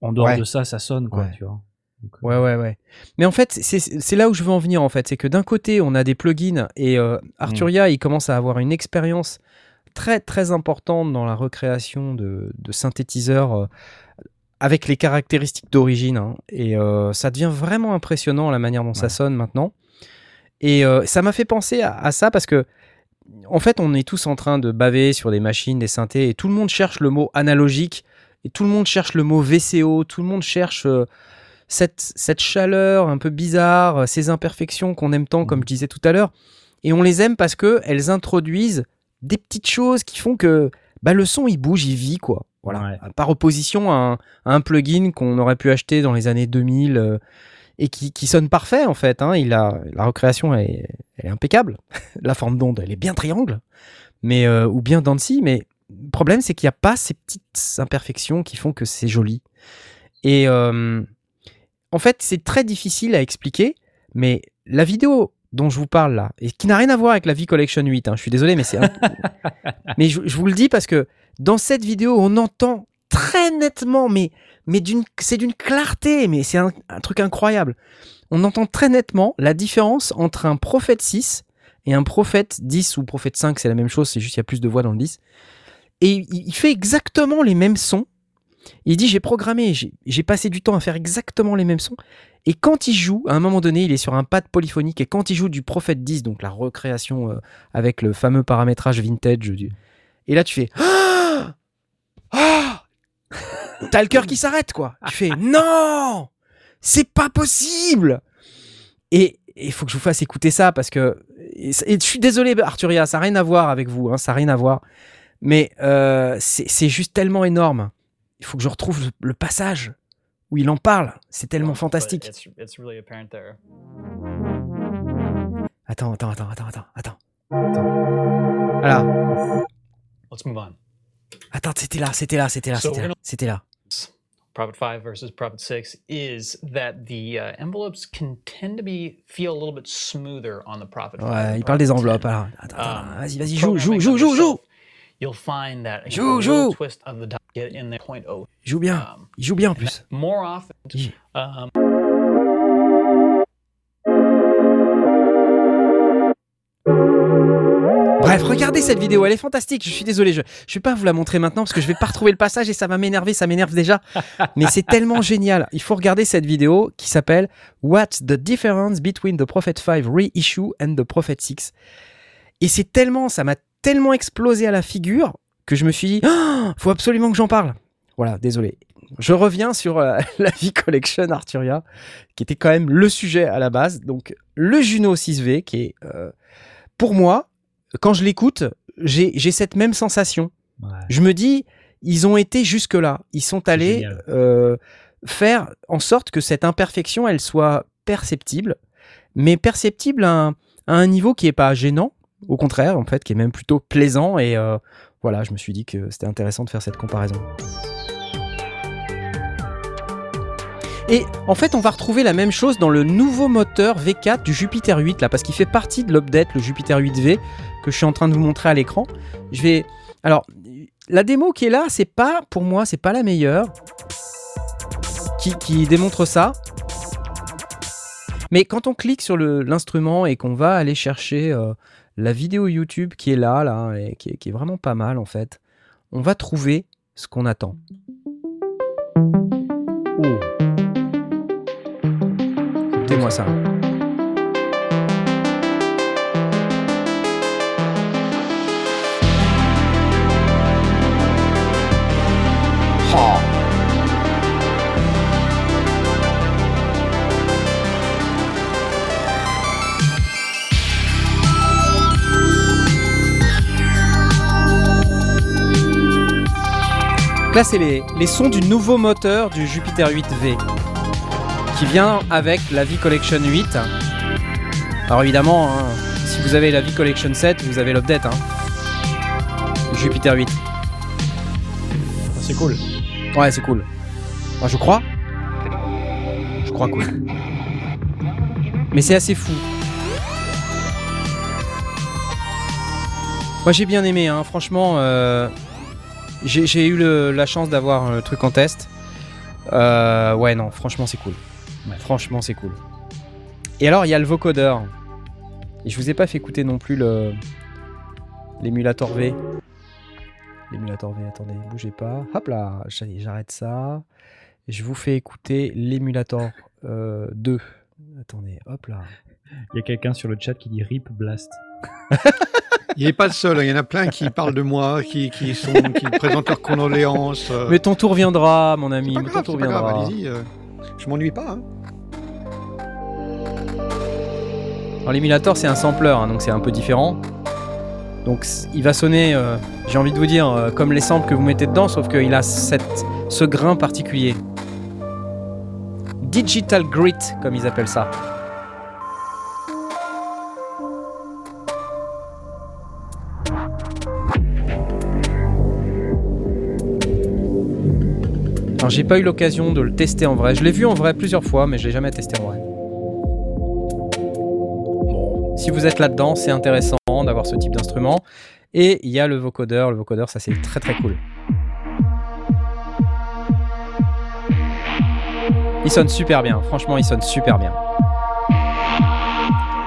En dehors Ouais. de ça, ça sonne, quoi, Ouais. tu vois. Donc, euh, Ouais, ouais, ouais. Mais en fait, c'est c'est là où je veux en venir, en fait. C'est que d'un côté, on a des plugins et euh, Arturia, il commence à avoir une expérience très, très importante dans la recréation de, de synthétiseurs euh, avec les caractéristiques d'origine. hein. Et euh, ça devient vraiment impressionnant la manière dont ça sonne maintenant. Et euh, ça m'a fait penser à, à ça parce que, en fait, on est tous en train de baver sur des machines, des synthés, et tout le monde cherche le mot analogique, et tout le monde cherche le mot VCO, tout le monde cherche euh, cette, cette chaleur un peu bizarre, euh, ces imperfections qu'on aime tant, comme je disais tout à l'heure. Et on les aime parce que elles introduisent des petites choses qui font que bah, le son il bouge, il vit quoi. Voilà. Ouais. Par opposition à un, à un plugin qu'on aurait pu acheter dans les années 2000 euh, et qui, qui sonne parfait en fait. hein. Il a, la recréation est, elle est impeccable. la forme d'onde elle est bien triangle, mais euh, ou bien Dancy. Mais le problème c'est qu'il n'y a pas ces petites imperfections qui font que c'est joli. Et euh, en fait c'est très difficile à expliquer, mais la vidéo dont je vous parle là, et qui n'a rien à voir avec la V Collection 8, hein, je suis désolé, mais c'est un- mais je, je vous le dis parce que dans cette vidéo, on entend très nettement, mais, mais c'est d'une clarté, mais c'est un, truc incroyable. On entend très nettement la différence entre un prophète 6 et un prophète 10 ou prophète 5, c'est la même chose, c'est juste qu'il y a plus de voix dans le 10. Et il, il fait exactement les mêmes sons. Il dit j'ai programmé, j'ai, passé du temps à faire exactement les mêmes sons. Et quand il joue, à un moment donné, il est sur un pad polyphonique, et quand il joue du prophète 10, donc la recréation euh, avec le fameux paramétrage vintage Et là, tu fais Ah T'as le cœur qui s'arrête, quoi. Tu fais Non C'est pas possible Et il faut que je vous fasse écouter ça parce que. Et, et je suis désolé, Arturia, ça n'a rien à voir avec vous, hein, ça n'a rien à voir. Mais euh, c'est juste tellement énorme. Il faut que je retrouve le, le passage où il en parle. C'est tellement fantastique. It's, it's really apparent there. Attends, attends, attends, attends, attends, attends. attends. Voilà. Let's move on. Attends, c'était là, c'était là, c'était là, So c'était là, c'était là. Prophet 5 versus Prophet 6 is that the uh, envelopes can tend to be feel a little bit smoother on the Prophet 5. Ouais, il parle des Prophet 10. enveloppes. Alors, attends, attends, Um, vas-y, vas-y, joue, joue, joue, joue, joue. You'll find that Joue, joue. twist of the get in there 0.0. Il joue bien, Um, il joue bien en plus. more often, Il- um, Bref, regardez cette vidéo, elle est fantastique. Je suis désolé, je, je vais pas vous la montrer maintenant parce que je vais pas retrouver le passage et ça va m'énerver, ça m'énerve déjà. Mais c'est tellement génial. Il faut regarder cette vidéo qui s'appelle What's the difference between the Prophet 5 reissue and the Prophet 6 Et c'est tellement, ça m'a tellement explosé à la figure que je me suis dit, Ah, faut absolument que j'en parle. Voilà, désolé. Je reviens sur euh, la V Collection Arturia, qui était quand même le sujet à la base. Donc, le Juno 6V, qui est, euh, pour moi, quand je l'écoute, j'ai cette même sensation. Ouais. Je me dis, ils ont été jusque-là. Ils sont allés euh, faire en sorte que cette imperfection, elle soit perceptible, mais perceptible à un, à un niveau qui est pas gênant, au contraire, en fait, qui est même plutôt plaisant. Et euh, voilà, je me suis dit que c'était intéressant de faire cette comparaison. Et en fait, on va retrouver la même chose dans le nouveau moteur V4 du Jupiter 8, là, parce qu'il fait partie de l'update, le Jupiter 8V, que je suis en train de vous montrer à l'écran. Je vais. Alors, la démo qui est là, c'est pas, pour moi, c'est pas la meilleure. Qui, démontre ça. Mais quand on clique sur l'instrument et qu'on va aller chercher euh, la vidéo YouTube qui est là, là, et qui est, qui est vraiment pas mal en fait, on va trouver ce qu'on attend. Oh. Écoutez-moi ça. Les, les sons du nouveau moteur du Jupiter 8V qui vient avec la V Collection 8. Alors évidemment, hein, si vous avez la V Collection 7, vous avez l'update. Hein. Jupiter 8. C'est cool. Ouais, c'est cool. Moi, je crois. Je crois cool. Mais c'est assez fou. Moi, j'ai bien aimé, hein. franchement. euh, j'ai j'ai eu le- la chance d'avoir le truc en test. Euh, ouais, non, franchement, c'est cool. Franchement, c'est cool. Et alors, il y a le vocodeur. Et je vous ai pas fait écouter non plus le l'émulator V. L'émulator V, attendez, bougez pas. Hop là, j'arrête ça. Et je vous fais écouter l'émulator euh, 2. Attendez, hop là. Il y a quelqu'un sur le chat qui dit RIP Blast. Il n'est pas le seul, hein. il y en a plein qui parlent de moi, qui, qui, sont, qui présentent leurs condoléances. euh. Mais ton tour viendra, mon ami. pas mais grave, ton tour pas grave, viendra. allez-y. Je m'ennuie pas. hein. Alors l'émulator c'est un sampler, hein, donc c'est un peu différent. Donc il va sonner, euh, j'ai envie de vous dire, euh, comme les samples que vous mettez dedans, sauf qu'il a cette, ce grain particulier. Digital grit, comme ils appellent ça. Alors j'ai pas eu l'occasion de le tester en vrai. Je l'ai vu en vrai plusieurs fois, mais je l'ai jamais testé en vrai. Bon, si vous êtes là-dedans, c'est intéressant d'avoir ce type d'instrument. Et il y a le vocodeur. Le vocodeur, ça c'est très très cool. Il sonne super bien. Franchement, il sonne super bien.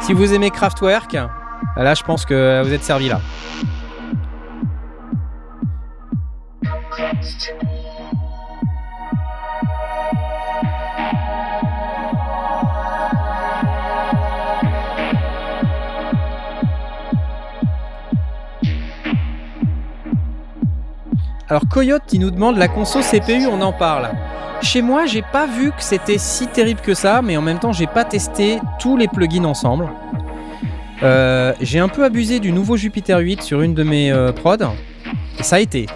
Si vous aimez Kraftwerk, là je pense que vous êtes servi là. Alors Coyote, il nous demande la conso CPU, on en parle. Chez moi, j'ai pas vu que c'était si terrible que ça, mais en même temps, j'ai pas testé tous les plugins ensemble. Euh, j'ai un peu abusé du nouveau Jupiter 8 sur une de mes euh, prods, ça a été.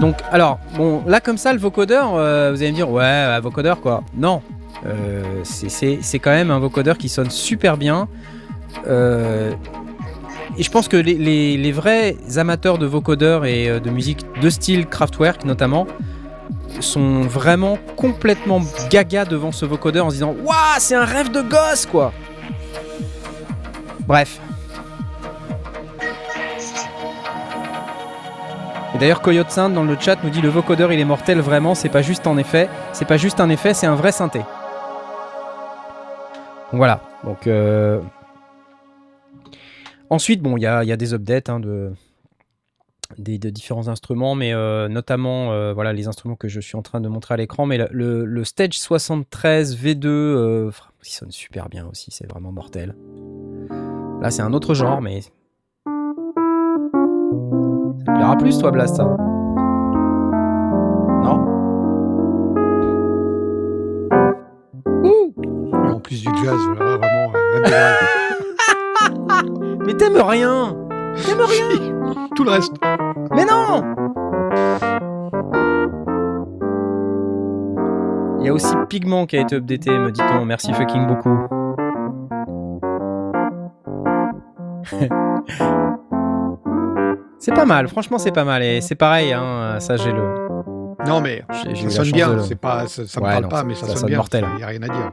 Donc, alors, bon, là comme ça, le vocodeur, euh, vous allez me dire, ouais, un vocodeur quoi. Non, Euh, c'est- quand même un vocodeur qui sonne super bien. Euh, et je pense que les vrais amateurs de vocodeurs et euh, de musique de style Kraftwerk notamment sont vraiment complètement gaga devant ce vocodeur en se disant Waouh, c'est un rêve de gosse quoi Bref. Et d'ailleurs, Coyote Saint dans le chat nous dit le vocodeur il est mortel vraiment, c'est pas juste en effet, c'est pas juste un effet, c'est un vrai synthé. Voilà. Donc euh, ensuite, bon, il y a, des updates hein, de différents instruments, mais euh, notamment euh, voilà les instruments que je suis en train de montrer à l'écran. Mais le, Stage 73 V2, euh, il sonne super bien aussi, c'est vraiment mortel. Là, c'est un autre genre, mais ça te plaira plus, toi, Blast, plus du jazz, là, vraiment, euh. Mais t'aimes rien T'aimes rien Tout le reste. Mais non Il y a aussi Pigment qui a été updaté, me dit-on. Merci fucking beaucoup. c'est pas mal, franchement c'est pas mal. Et c'est pareil, hein, ça j'ai le... Non, mais ça sonne bien. de C'est pas, ça, ça me Ouais, parle non, pas, mais ça, ça sonne sonne bien. mortel. Il n'y a rien à dire.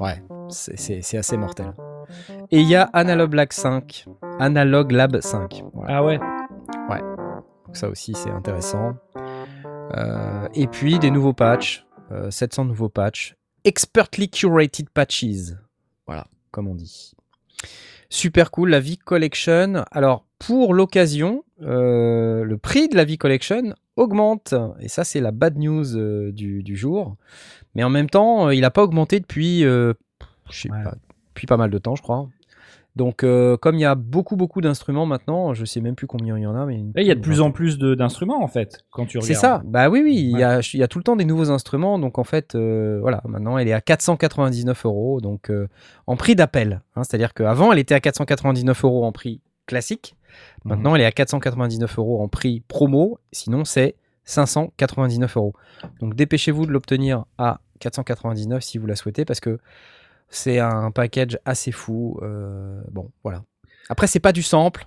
Ouais, c'est- assez mortel. Et il y a Analog Lab 5. Analog Lab 5. Voilà. Ah ouais. Donc ça aussi, c'est intéressant. Euh, et puis, des nouveaux patchs. euh, 700 nouveaux patchs. Expertly curated patches. Voilà, comme on dit. Super cool, la V-Collection. Alors, pour l'occasion, euh, le prix de la V-Collection augmente. Et ça, c'est la bad news euh, du, du jour. Mais en même temps, euh, il n'a pas augmenté depuis, euh, je sais Ouais. pas, depuis pas mal de temps, je crois. Donc, euh, comme il y a beaucoup, beaucoup d'instruments maintenant, je sais même plus combien il y en a. Mais Il y a de plus en plus de- d'instruments en fait quand tu regardes. c'est ça. Bah oui, oui. Il, y a, il y a tout le temps des nouveaux instruments. Donc en fait, euh, voilà, maintenant elle est à 499 euros. Donc euh, en prix d'appel. hein. C'est-à-dire qu'avant elle était à 499 euros en prix classique. Mhm. Maintenant elle est à 499 euros en prix promo. Sinon c'est 599 euros. Donc dépêchez-vous de l'obtenir à 499 si vous la souhaitez parce que c'est un package assez fou. Euh, bon, voilà. Après c'est pas du sample.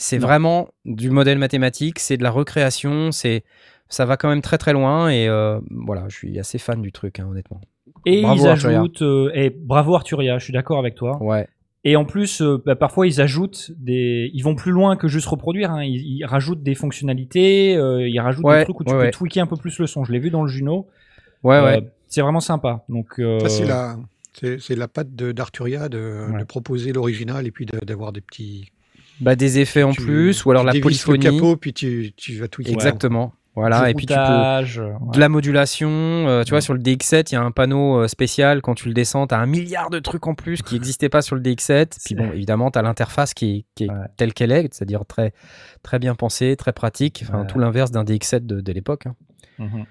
C'est vraiment du modèle mathématique, c'est de la recréation, c'est ça va quand même très très loin et euh, voilà, je suis assez fan du truc, hein, honnêtement. Et Bravo, ils Arturia. ajoutent. euh, et bravo Arturia, je suis d'accord avec toi. Ouais, Et en plus, euh, bah, parfois ils ajoutent des. Ils vont plus loin que juste reproduire. hein. Ils, ils rajoutent des fonctionnalités. euh, ils rajoutent Ouais, des trucs où tu ouais, peux ouais. tweaker un peu plus le son. Je l'ai vu dans le Juno. ouais, Euh, ouais. C'est vraiment sympa. Donc. euh, Ça, c'est la, c'est, c'est la patte de, d'Arturia de, Ouais. de proposer l'original et puis de- d'avoir des petits. Bah des effets en tu- plus ou alors tu la dévisses le polyphonie. capot, puis tu, tu vas tweaker. Exactement. Voilà, du et puis tu peux euh, ouais. de la modulation, euh, tu vois sur le DX7, il y a un panneau euh, spécial quand tu le descends, tu as un milliard de trucs en plus qui n'existaient pas sur le DX7. Puis bon, évidemment, tu as l'interface qui est, qui est Ouais. telle qu'elle est, c'est-à-dire très très bien pensée, très pratique, enfin tout l'inverse d'un DX7 de, de l'époque. hein. Mhm.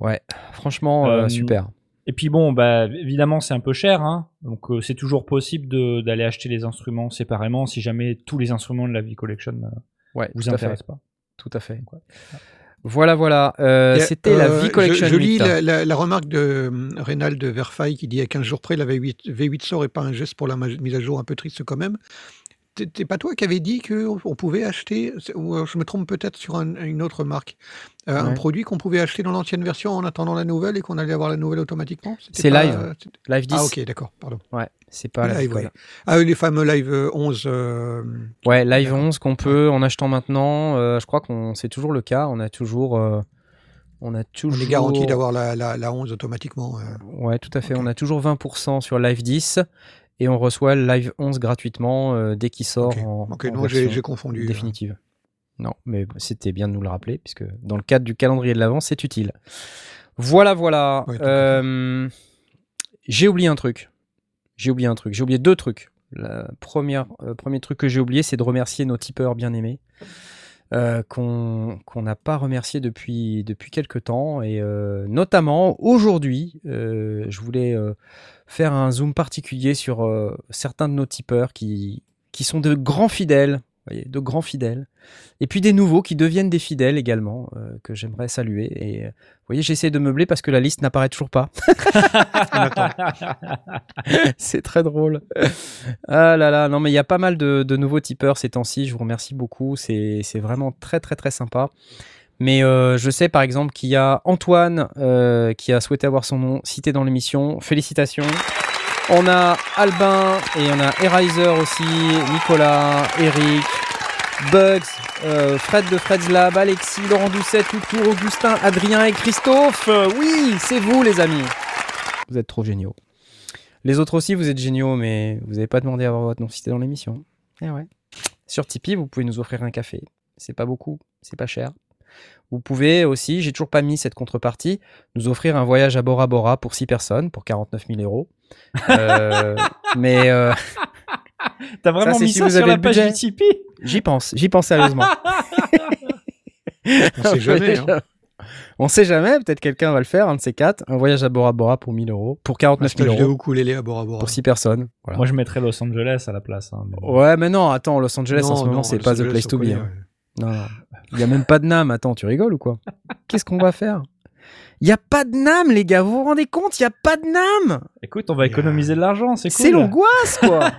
Ouais, franchement euh, super. Et puis bon, bah évidemment c'est un peu cher, hein. donc euh, c'est toujours possible d'aller acheter les instruments séparément si jamais tous les instruments de la V Collection Ouais, vous intéressent pas. Tout à fait. Donc. Voilà, voilà. Euh, C'était la euh, V Collection. Je, je lis 8. la, la- la remarque de euh, Reynald de Verfaille qui dit à 15 jours près, la V8, V8 sort et pas un geste pour la mise à jour un peu triste quand même. T'es pas toi qui avais dit qu'on on pouvait acheter, ou je me trompe peut-être sur un- une autre marque, euh, un produit qu'on pouvait acheter dans l'ancienne version en attendant la nouvelle et qu'on allait avoir la nouvelle automatiquement? C'était C'est pas, live. euh, c'était- Live 10. Ah ok, d'accord, pardon. Ouais, c'est pas live, voilà. ouais. Ah les fameux live euh, 11. euh, Ouais, Live D'accord. 11 qu'on peut en achetant maintenant. je crois qu'on c'est toujours le cas. On a toujours. on a on toujours. est garanti d'avoir la, la, la 11 automatiquement. Ouais, tout à fait. On a toujours 20% sur Live 10 et on reçoit le Live 11 gratuitement euh, dès qu'il sort en, Ok, en non, j'ai version j'ai confondu. euh. définitive. Non, mais c'était bien de nous le rappeler puisque dans le cadre du calendrier de l'avant, c'est utile. Voilà, voilà. Euh, J'ai oublié un truc. j'ai oublié un truc. J'ai oublié deux trucs. Le euh, premier truc que j'ai oublié, c'est de remercier nos tipeurs bien aimés. Euh, qu'on n'a pas remercié depuis, depuis quelques temps. Et euh, notamment aujourd'hui, euh, je voulais faire un zoom particulier sur certains de nos tipeurs qui, sont de grands fidèles, voyez, de grands fidèles. Et puis des nouveaux qui deviennent des fidèles également, euh, que j'aimerais saluer. Et euh, vous voyez, j'essaie de meubler parce que la liste n'apparaît toujours pas. C'est très drôle. Ah là là, non mais il y a pas mal de, de nouveaux tipeurs ces temps-ci, je vous remercie beaucoup, c'est c'est vraiment très très très sympa. Mais euh, je sais par exemple qu'il y a Antoine euh, qui a souhaité avoir son nom cité dans l'émission, félicitations. On a Albin et on a Erizer aussi, Nicolas, Eric, Bugs, euh, Fred de Fred's Lab, Alexis, Laurent Doucet, Toutour, Augustin, Adrien et Christophe. Euh, oui, c'est vous les amis. Vous êtes trop géniaux. Les autres aussi, vous êtes géniaux, mais vous n'avez pas demandé à avoir votre nom cité dans l'émission. Eh ouais. Sur Tipeee, vous pouvez nous offrir un café. C'est pas beaucoup, c'est pas cher. Vous pouvez aussi, j'ai toujours pas mis cette contrepartie, nous offrir un voyage à Bora Bora pour 6 personnes pour 49 000 euros. Euh, mais euh, T'as vraiment c'est mis si ça vous sur avez la page budget. du Tipeee j'y pense, j'y pense sérieusement. On sait jamais. hein. On sait jamais, peut-être quelqu'un va le faire, un de ces quatre. Un voyage à Bora Bora pour 1000 euros, pour 49 Stage 000 de euros, ukulélé à Bora Bora. pour 6 personnes. Voilà. Moi, je mettrais Los Angeles à la place. hein, mais. Ouais, mais non, attends, Los Angeles en Non, ce moment, c'est pas the place to be. hein. ouais. Non, non. Il y a même pas de NAM. Attends, tu rigoles ou quoi? Qu'est-ce qu'on va faire? Il y a pas de NAM, les gars. Vous vous rendez compte Il y a pas de NAM. Écoute, on va économiser de l'argent, c'est cool. C'est l'angoisse, quoi.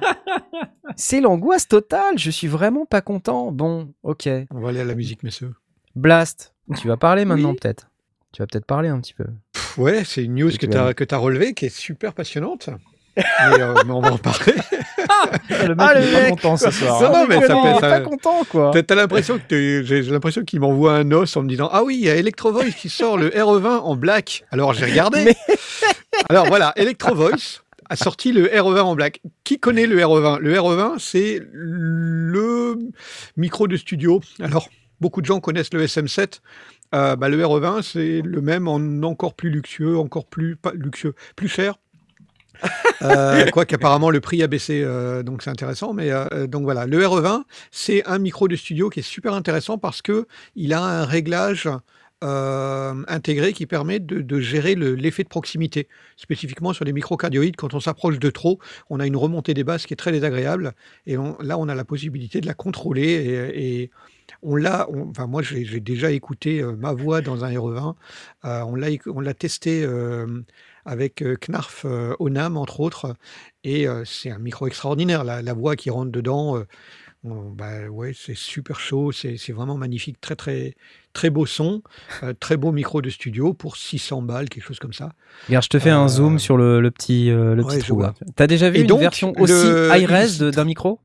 c'est l'angoisse totale. Je suis vraiment pas content. Bon, ok. On va aller à la musique, messieurs. Blast, tu vas parler maintenant peut-être. Tu vas peut-être parler un petit peu. Pff, Ouais, c'est une news Que que tu as relevée qui est super passionnante. mais, euh, mais on va en parler. Le mec, Ah, le il est pas mec, content ce soir. Non, non, mais ça fait- ça- pas content, quoi. T'as l'impression que j'ai l'impression qu'il m'envoie un os en me disant ah oui il y a Electro Voice qui sort le RE20 en black. Alors j'ai regardé. Alors voilà Electro Voice a sorti le RE20 en black. Qui connaît le RE20 Le RE20 c'est le micro de studio. Alors beaucoup de gens connaissent le SM7. Euh, bah, le RE20 c'est le même en encore plus luxueux, encore plus pas luxueux, plus cher. Euh, quoi qu'apparemment le prix a baissé, euh, donc c'est intéressant. Mais euh, donc voilà, le RE20, c'est un micro de studio qui est super intéressant parce que il a un réglage euh, intégré qui permet de, gérer le- l'effet de proximité. Spécifiquement sur les microcardioïdes, quand on s'approche de trop, on a une remontée des basses qui est très désagréable. Et là, on a la possibilité de la contrôler. Et, on l'a, enfin moi j'ai déjà écouté ma voix dans un RE20. Euh, on l'a testé avec euh, Knarf euh, Onam entre autres. Et euh, c'est un micro extraordinaire. La, la voix qui rentre dedans, bah, ouais, c'est super chaud. C'est vraiment magnifique. Très, très, très beau son. euh, très beau micro de studio pour 600 balles, quelque chose comme ça. Regarde, je te fais un zoom sur le, le petit, euh, le ouais, petit trou. T'as déjà vu Et une donc, version aussi high res il- de- d'un micro?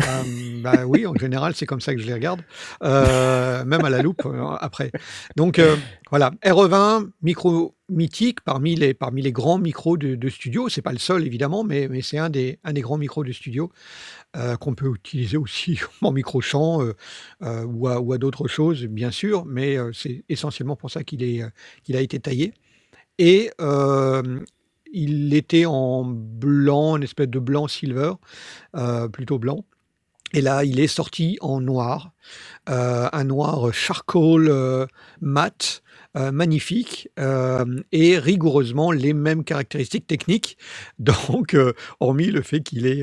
Euh, bah oui, en général, c'est comme ça que je les regarde, euh, même à la loupe euh, après. Donc euh, voilà, RE20, micro mythique parmi les, parmi les grands micros de, de studio. C'est pas le seul évidemment, mais, c'est un des, un des grands micros de studio qu'on peut utiliser aussi en micro euh, ou à, d'autres choses, bien sûr, mais c'est essentiellement pour ça qu'il est, qu'il a été taillé. Et il était en blanc, une espèce de blanc silver, plutôt blanc. Et là, il est sorti en noir, euh, un noir charcoal euh, mat, euh, magnifique, et rigoureusement les mêmes caractéristiques techniques. Donc, hormis le fait qu'il est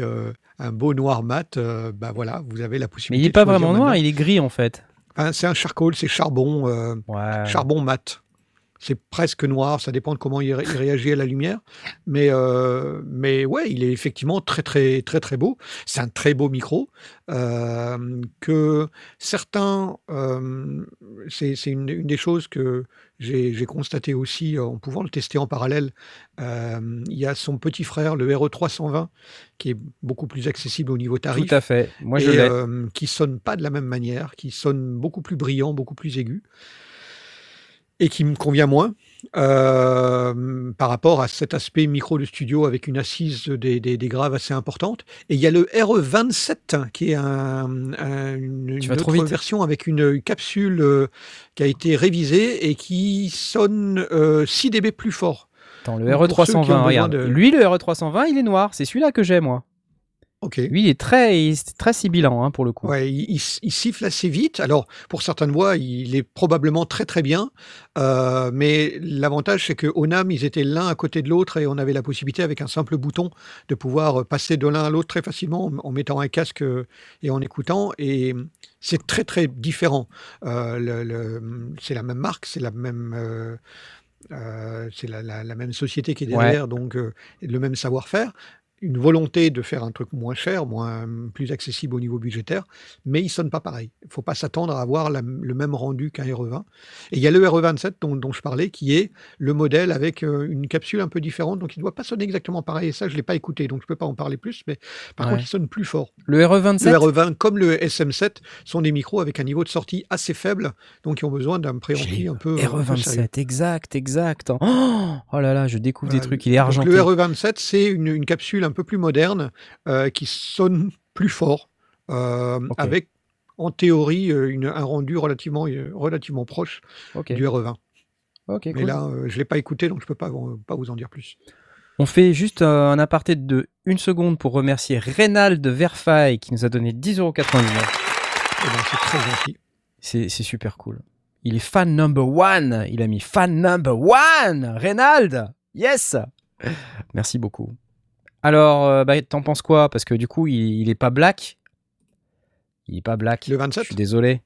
un beau noir mat, bah voilà, vous avez la Mais possibilité. il est de pas vraiment noir, maintenant. il est gris en fait. Enfin, c'est un charcoal, c'est charbon, Ouais. charbon mat. C'est presque noir, ça dépend de comment il, ré- il réagit à la lumière. Mais, euh, mais ouais, il est effectivement très, très, très, très beau. C'est un très beau micro euh, que certains. euh, c'est une, une des choses que j'ai constaté aussi en pouvant le tester en parallèle. Il y a son petit frère, le RE320, qui est beaucoup plus accessible au niveau tarif Tout à fait. Moi je et l'ai. euh, qui sonne pas de la même manière, qui sonne beaucoup plus brillant, beaucoup plus aigu, et qui me convient moins euh, par rapport à cet aspect micro de studio avec une assise des, des- des graves assez importante. Et il y a le RE27 qui est un- un- une, autre version avec une capsule euh, qui a été révisée et qui sonne euh, 6 dB plus fort. Attends, le Donc, pour ceux qui ont RE320, besoin regarde. de- Lui, le RE320, il est noir. C'est celui-là que j'ai, moi. Ok. Lui, il est très, il est très sibilant, hein, pour le coup. Ouais, il, il s- il siffle assez vite. Alors, pour certaines voix, il est probablement très très bien. Euh, mais l'avantage, c'est que Onam, ils étaient l'un à côté de l'autre et on avait la possibilité, avec un simple bouton, de pouvoir passer de l'un à l'autre très facilement en, en mettant un casque euh, et en écoutant. Et c'est très très différent. Euh, le- le- c'est la même marque, c'est la même. euh, euh, c'est la, la- la même société qui est Ouais. derrière, donc euh, le même savoir-faire, une volonté de faire un truc moins cher, moins plus accessible au niveau budgétaire, mais il sonne pas pareil. Il faut pas s'attendre à avoir la- le même rendu qu'un RE20. Et il y a le RE27 dont, dont je parlais, qui est le modèle avec euh, une capsule un peu différente, donc il ne doit pas sonner exactement pareil. Et ça, je l'ai pas écouté, donc je peux pas en parler plus, mais par Ouais. contre, il sonne plus fort. Le RE27 Le RE20, comme le SM7, sont des micros avec un niveau de sortie assez faible, donc ils ont besoin d'un préampli un peu, un peu sérieux. RE27, exact, exact. Oh, oh là là, je découvre des trucs. Il est Donc, argenté. le RE27, c'est une, une capsule un peu plus moderne euh, qui sonne plus fort, euh, avec en théorie euh, une- un rendu relativement, relativement proche Ok. du RE20. Ok, Mais cool. là, je ne l'ai pas écouté, donc je ne peux pas, vous- pas vous en dire plus. On fait juste un aparté de une seconde pour remercier Reynald Verfaille qui nous a donné 10,99€. Eh ben, c'est très gentil. C'est c'est super cool. Il est fan number one. Il a mis fan number one. Reynald. Yes. Merci beaucoup. Alors, euh, bah, t'en penses quoi? Parce que du coup, il, il est pas black. Il est pas black. Le Je 27 suis désolé.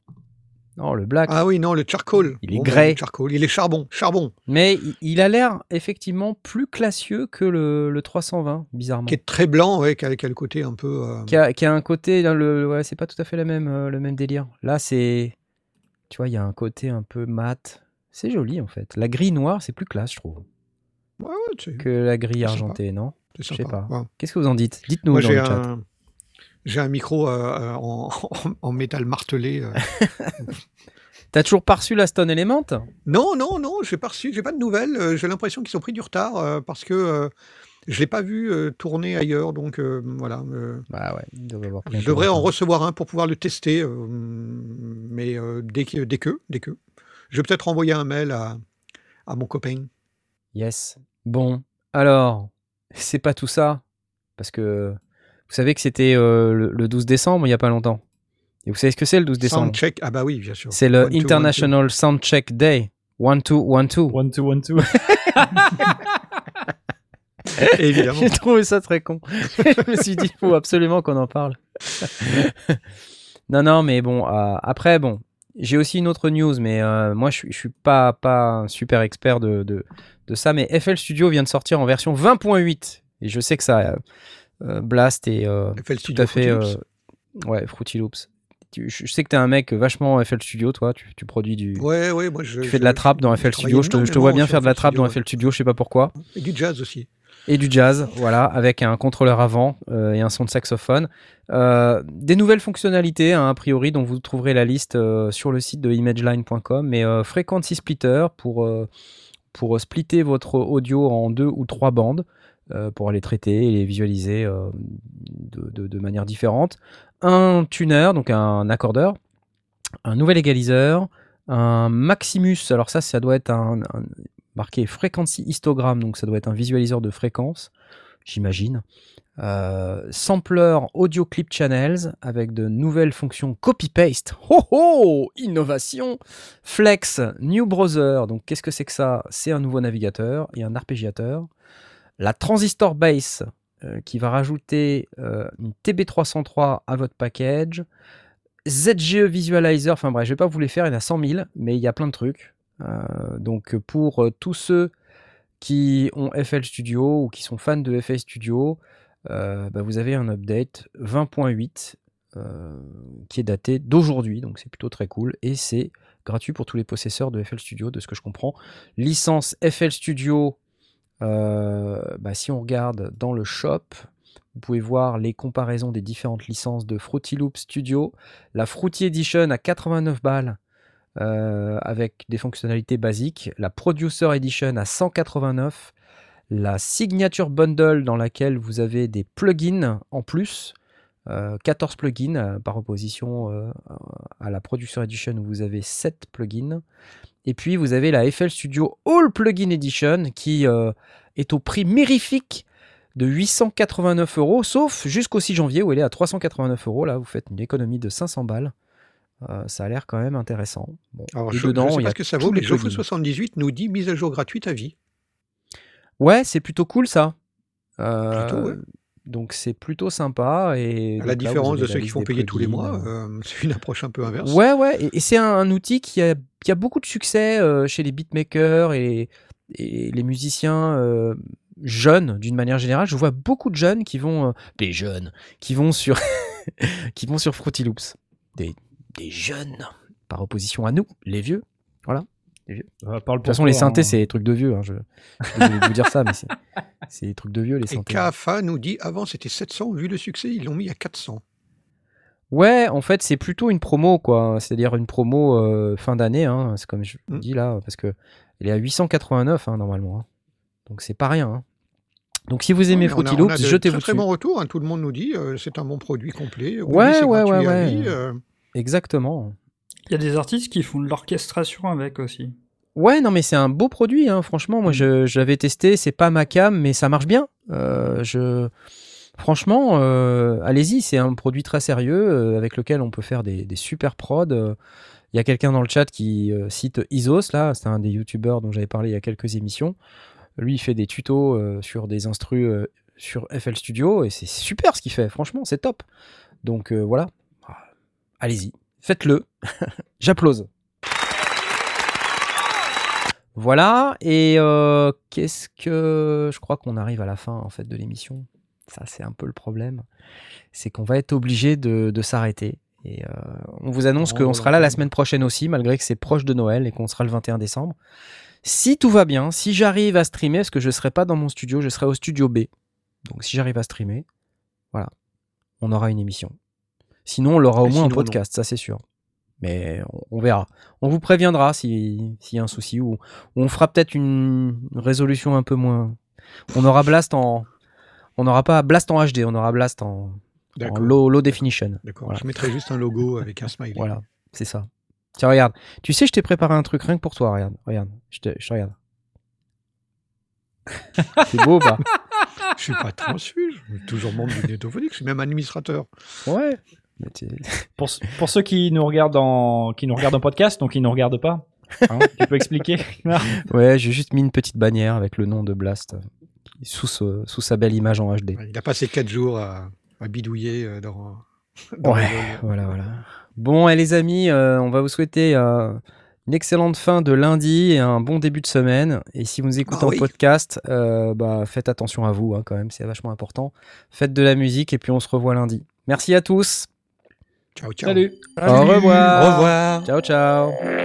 Non, le black. Ah oui, non, le charcoal. Il est Bon, grey. charcoal. Il est charbon. Charbon, Mais il, il a l'air effectivement plus classieux que le, le 320, bizarrement. qui est très blanc, ouais, qui, a, qui a le côté un peu. euh, qui a, qui a un côté le ouais, c'est pas tout à fait la même euh, le même délire là c'est tu vois il y a un côté un peu mat c'est joli en fait la grille noire c'est plus classe je trouve Ouais, ouais, que la grille argentée non? Je sais pas. Ouais. qu'est-ce que vous en dites? Dites-nous dans j'ai le chat un, j'ai un micro euh, euh, en, en métal martelé. euh, t'as toujours pas reçu la Stone Element? Non, non, non, j'ai pas reçu, j'ai pas de nouvelles. euh, j'ai l'impression qu'ils ont pris du retard euh, parce que euh, je l'ai pas vu euh, tourner ailleurs. Donc euh, voilà, euh, bah ouais avoir pris un je devrais en recevoir un pour pouvoir le tester. euh, mais euh, dès que, dès que, dès que, je vais peut-être envoyer un mail à, à mon copain. yes bon alors c'est pas tout ça parce que vous savez que c'était euh, le, le 12 décembre il y a pas longtemps et vous savez ce que c'est le 12 décembre? Soundcheck, ah bah oui, bien sûr. c'est le One, two, one, two. International Soundcheck Day one two one two One, two, one, two. Évidemment. J'ai trouvé ça très con. je me suis dit, il faut absolument qu'on en parle. non, non, mais bon, euh, après, bon, j'ai aussi une autre news, mais euh, moi, je suis- je suis pas, pas un super expert de, de, de ça, mais FL Studio vient de sortir en version 20.8. Et je sais que ça, euh, Blast et euh, FL tout Studio à fait... Fruity Loops. euh, ouais, Fruity Loops. Tu- je sais que t'es un mec vachement FL Studio, toi, tu, tu produis du... Ouais, ouais, moi je. Tu fais de la trappe dans FL Studio, je te, je te vois bien faire de la trappe dans FL Studio, je sais pas pourquoi. Et du jazz aussi. et du jazz, voilà, avec un contrôleur avant euh, et un son de saxophone. Euh, des nouvelles fonctionnalités, hein, a priori, dont vous trouverez la liste euh, sur le site de imageline.com, mais Frequency Splitter pour, pour splitter votre audio en deux ou trois bandes, euh, pour les traiter et les visualiser euh, de, manière différente. Un tuner, donc un accordeur, un nouvel égaliseur, un Maximus, alors ça, ça doit être un, un- marqué Frequency Histogram, donc ça doit être un visualiseur de fréquence, j'imagine. Euh, sampler Audio Clip Channels avec de nouvelles fonctions copy-paste. Oh oh Innovation Flex New Browser. Donc qu'est-ce que c'est que ça? C'est un nouveau navigateur et un arpégiateur. La Transistor Base euh, qui va rajouter euh, une TB303 à votre package. ZGE Visualizer, enfin bref, je vais pas vous les faire, il y en a 100 000, mais il y a plein de trucs. Donc pour tous ceux qui ont FL Studio ou qui sont fans de FL Studio, euh, bah, vous avez un update 20.8 euh, qui est daté d'aujourd'hui, donc c'est plutôt très cool et c'est gratuit pour tous les possesseurs de FL Studio, de ce que je comprends. Licence FL Studio, euh, bah, si on regarde dans le shop, vous pouvez voir les comparaisons des différentes licences de Fruity Loop Studio. La Fruity Edition à 89 balles avec des fonctionnalités basiques. La Producer Edition à 189. La Signature Bundle dans laquelle vous avez des plugins en plus. euh, 14 plugins euh, par opposition euh, à la Producer Edition où vous avez 7 plugins. Et puis vous avez la FL Studio All Plugin Edition qui euh, est au prix mérifique de 889 euros, sauf jusqu'au 6 janvier où elle est à 389 euros. Là, vous faites une économie de 500 balles. Euh, ça a l'air quand même intéressant. Bon. Alors, Et je, dedans, je sais pas ce que ça vaut, mais plugins. Jofu78 nous dit mise à jour gratuite à vie. Ouais, c'est plutôt cool ça. Euh, Plutôt, ouais. Donc c'est plutôt sympa. Et À la différence de ceux qui font payer tous les mois, euh. euh, c'est une approche un peu inverse. Ouais, ouais, et, et c'est un, un outil qui a, qui a beaucoup de succès euh, chez les beatmakers et, et les musiciens jeunes d'une manière générale. Je vois beaucoup de jeunes qui vont, des jeunes, qui vont sur, qui vont sur Fruity Loops. Des, des jeunes, par opposition à nous, les vieux. Voilà. Parle De toute façon, les toi, synthés, hein. c'est des trucs de vieux. hein, Je, de vous dire ça, mais c'est, des trucs de vieux, les Et synthés. KFA nous dit avant c'était 700, vu le succès, ils l'ont mis à 400. Ouais, en fait, c'est plutôt une promo, quoi. C'est-à-dire une promo euh, fin d'année, hein. c'est comme je vous Mm. dis là, parce que elle est à 889 hein, normalement. hein. Donc c'est pas rien. hein. Donc si vous aimez a- Fruity Loops, jetez-vous Très, très dessus. bon retour, hein, tout le monde nous dit euh, c'est un bon produit complet. Oui, Ouais, ouais, ouais, ouais. vie, euh, Exactement. Il y a des artistes qui font de l'orchestration avec aussi. Ouais, non, mais c'est un beau produit, hein, franchement. Moi, je, je l'avais testé, c'est pas ma cam, mais ça marche bien. Euh, je... Franchement, euh, allez-y, c'est un produit très sérieux euh, avec lequel on peut faire des, des super prods. Il y a quelqu'un dans le chat qui cite Isos, là, c'est un des youtubeurs dont j'avais parlé il y a quelques émissions. Lui, il fait des tutos sur des instrus sur FL Studio et c'est super ce qu'il fait, franchement, c'est top. Donc voilà, allez-y, faites-le. J'applause. Voilà, et euh, qu'est-ce que. Je crois qu'on arrive à la fin en fait de l'émission? Ça, c'est un peu le problème. C'est qu'on va être obligé de, de s'arrêter. Et euh, on vous annonce qu'on sera là la semaine prochaine aussi, malgré que c'est proche de Noël et qu'on sera le 21 décembre. Si tout va bien, si j'arrive à streamer, parce que je ne serai pas dans mon studio, je serai au studio B. Donc si j'arrive à streamer, voilà, on aura une émission. Sinon, on l'aura au Et moins sinon, non. podcast, ça c'est sûr. Mais on, on verra. On vous préviendra si- s'il y a un souci ou, ou on fera peut-être une résolution un peu moins. On aura Blast en. On n'aura pas Blast en HD, on aura Blast en, en D'accord. low, low definition. D'accord. Voilà. Je mettrai juste un logo avec un smiley. Voilà, c'est ça. Tiens, regarde. Tu sais, je t'ai préparé un truc rien que pour toi. Regarde, regarde. Je te, je te regarde. c'est beau pas? Je suis pas transfuge, je suis toujours membre du Netophonique, je suis même administrateur. Ouais. Pour, pour ceux qui nous regardent en, qui nous regardent en podcast, donc qui nous regardent pas, hein, tu peux expliquer Ouais, j'ai juste mis une petite bannière avec le nom de Blast sous, ce- sous sa belle image en HD. Il a passé 4 jours à, à bidouiller euh, dans. dans Ouais, voilà, voilà. Bon, et les amis, euh, on va vous souhaiter euh, une excellente fin de lundi et un bon début de semaine. Et si vous nous écoutez Ah en oui. podcast, euh, bah, faites attention à vous hein, quand même, c'est vachement important. Faites de la musique et puis on se revoit lundi. Merci à tous. Ciao, ciao. Salut Au revoir. Au revoir. Ciao, ciao.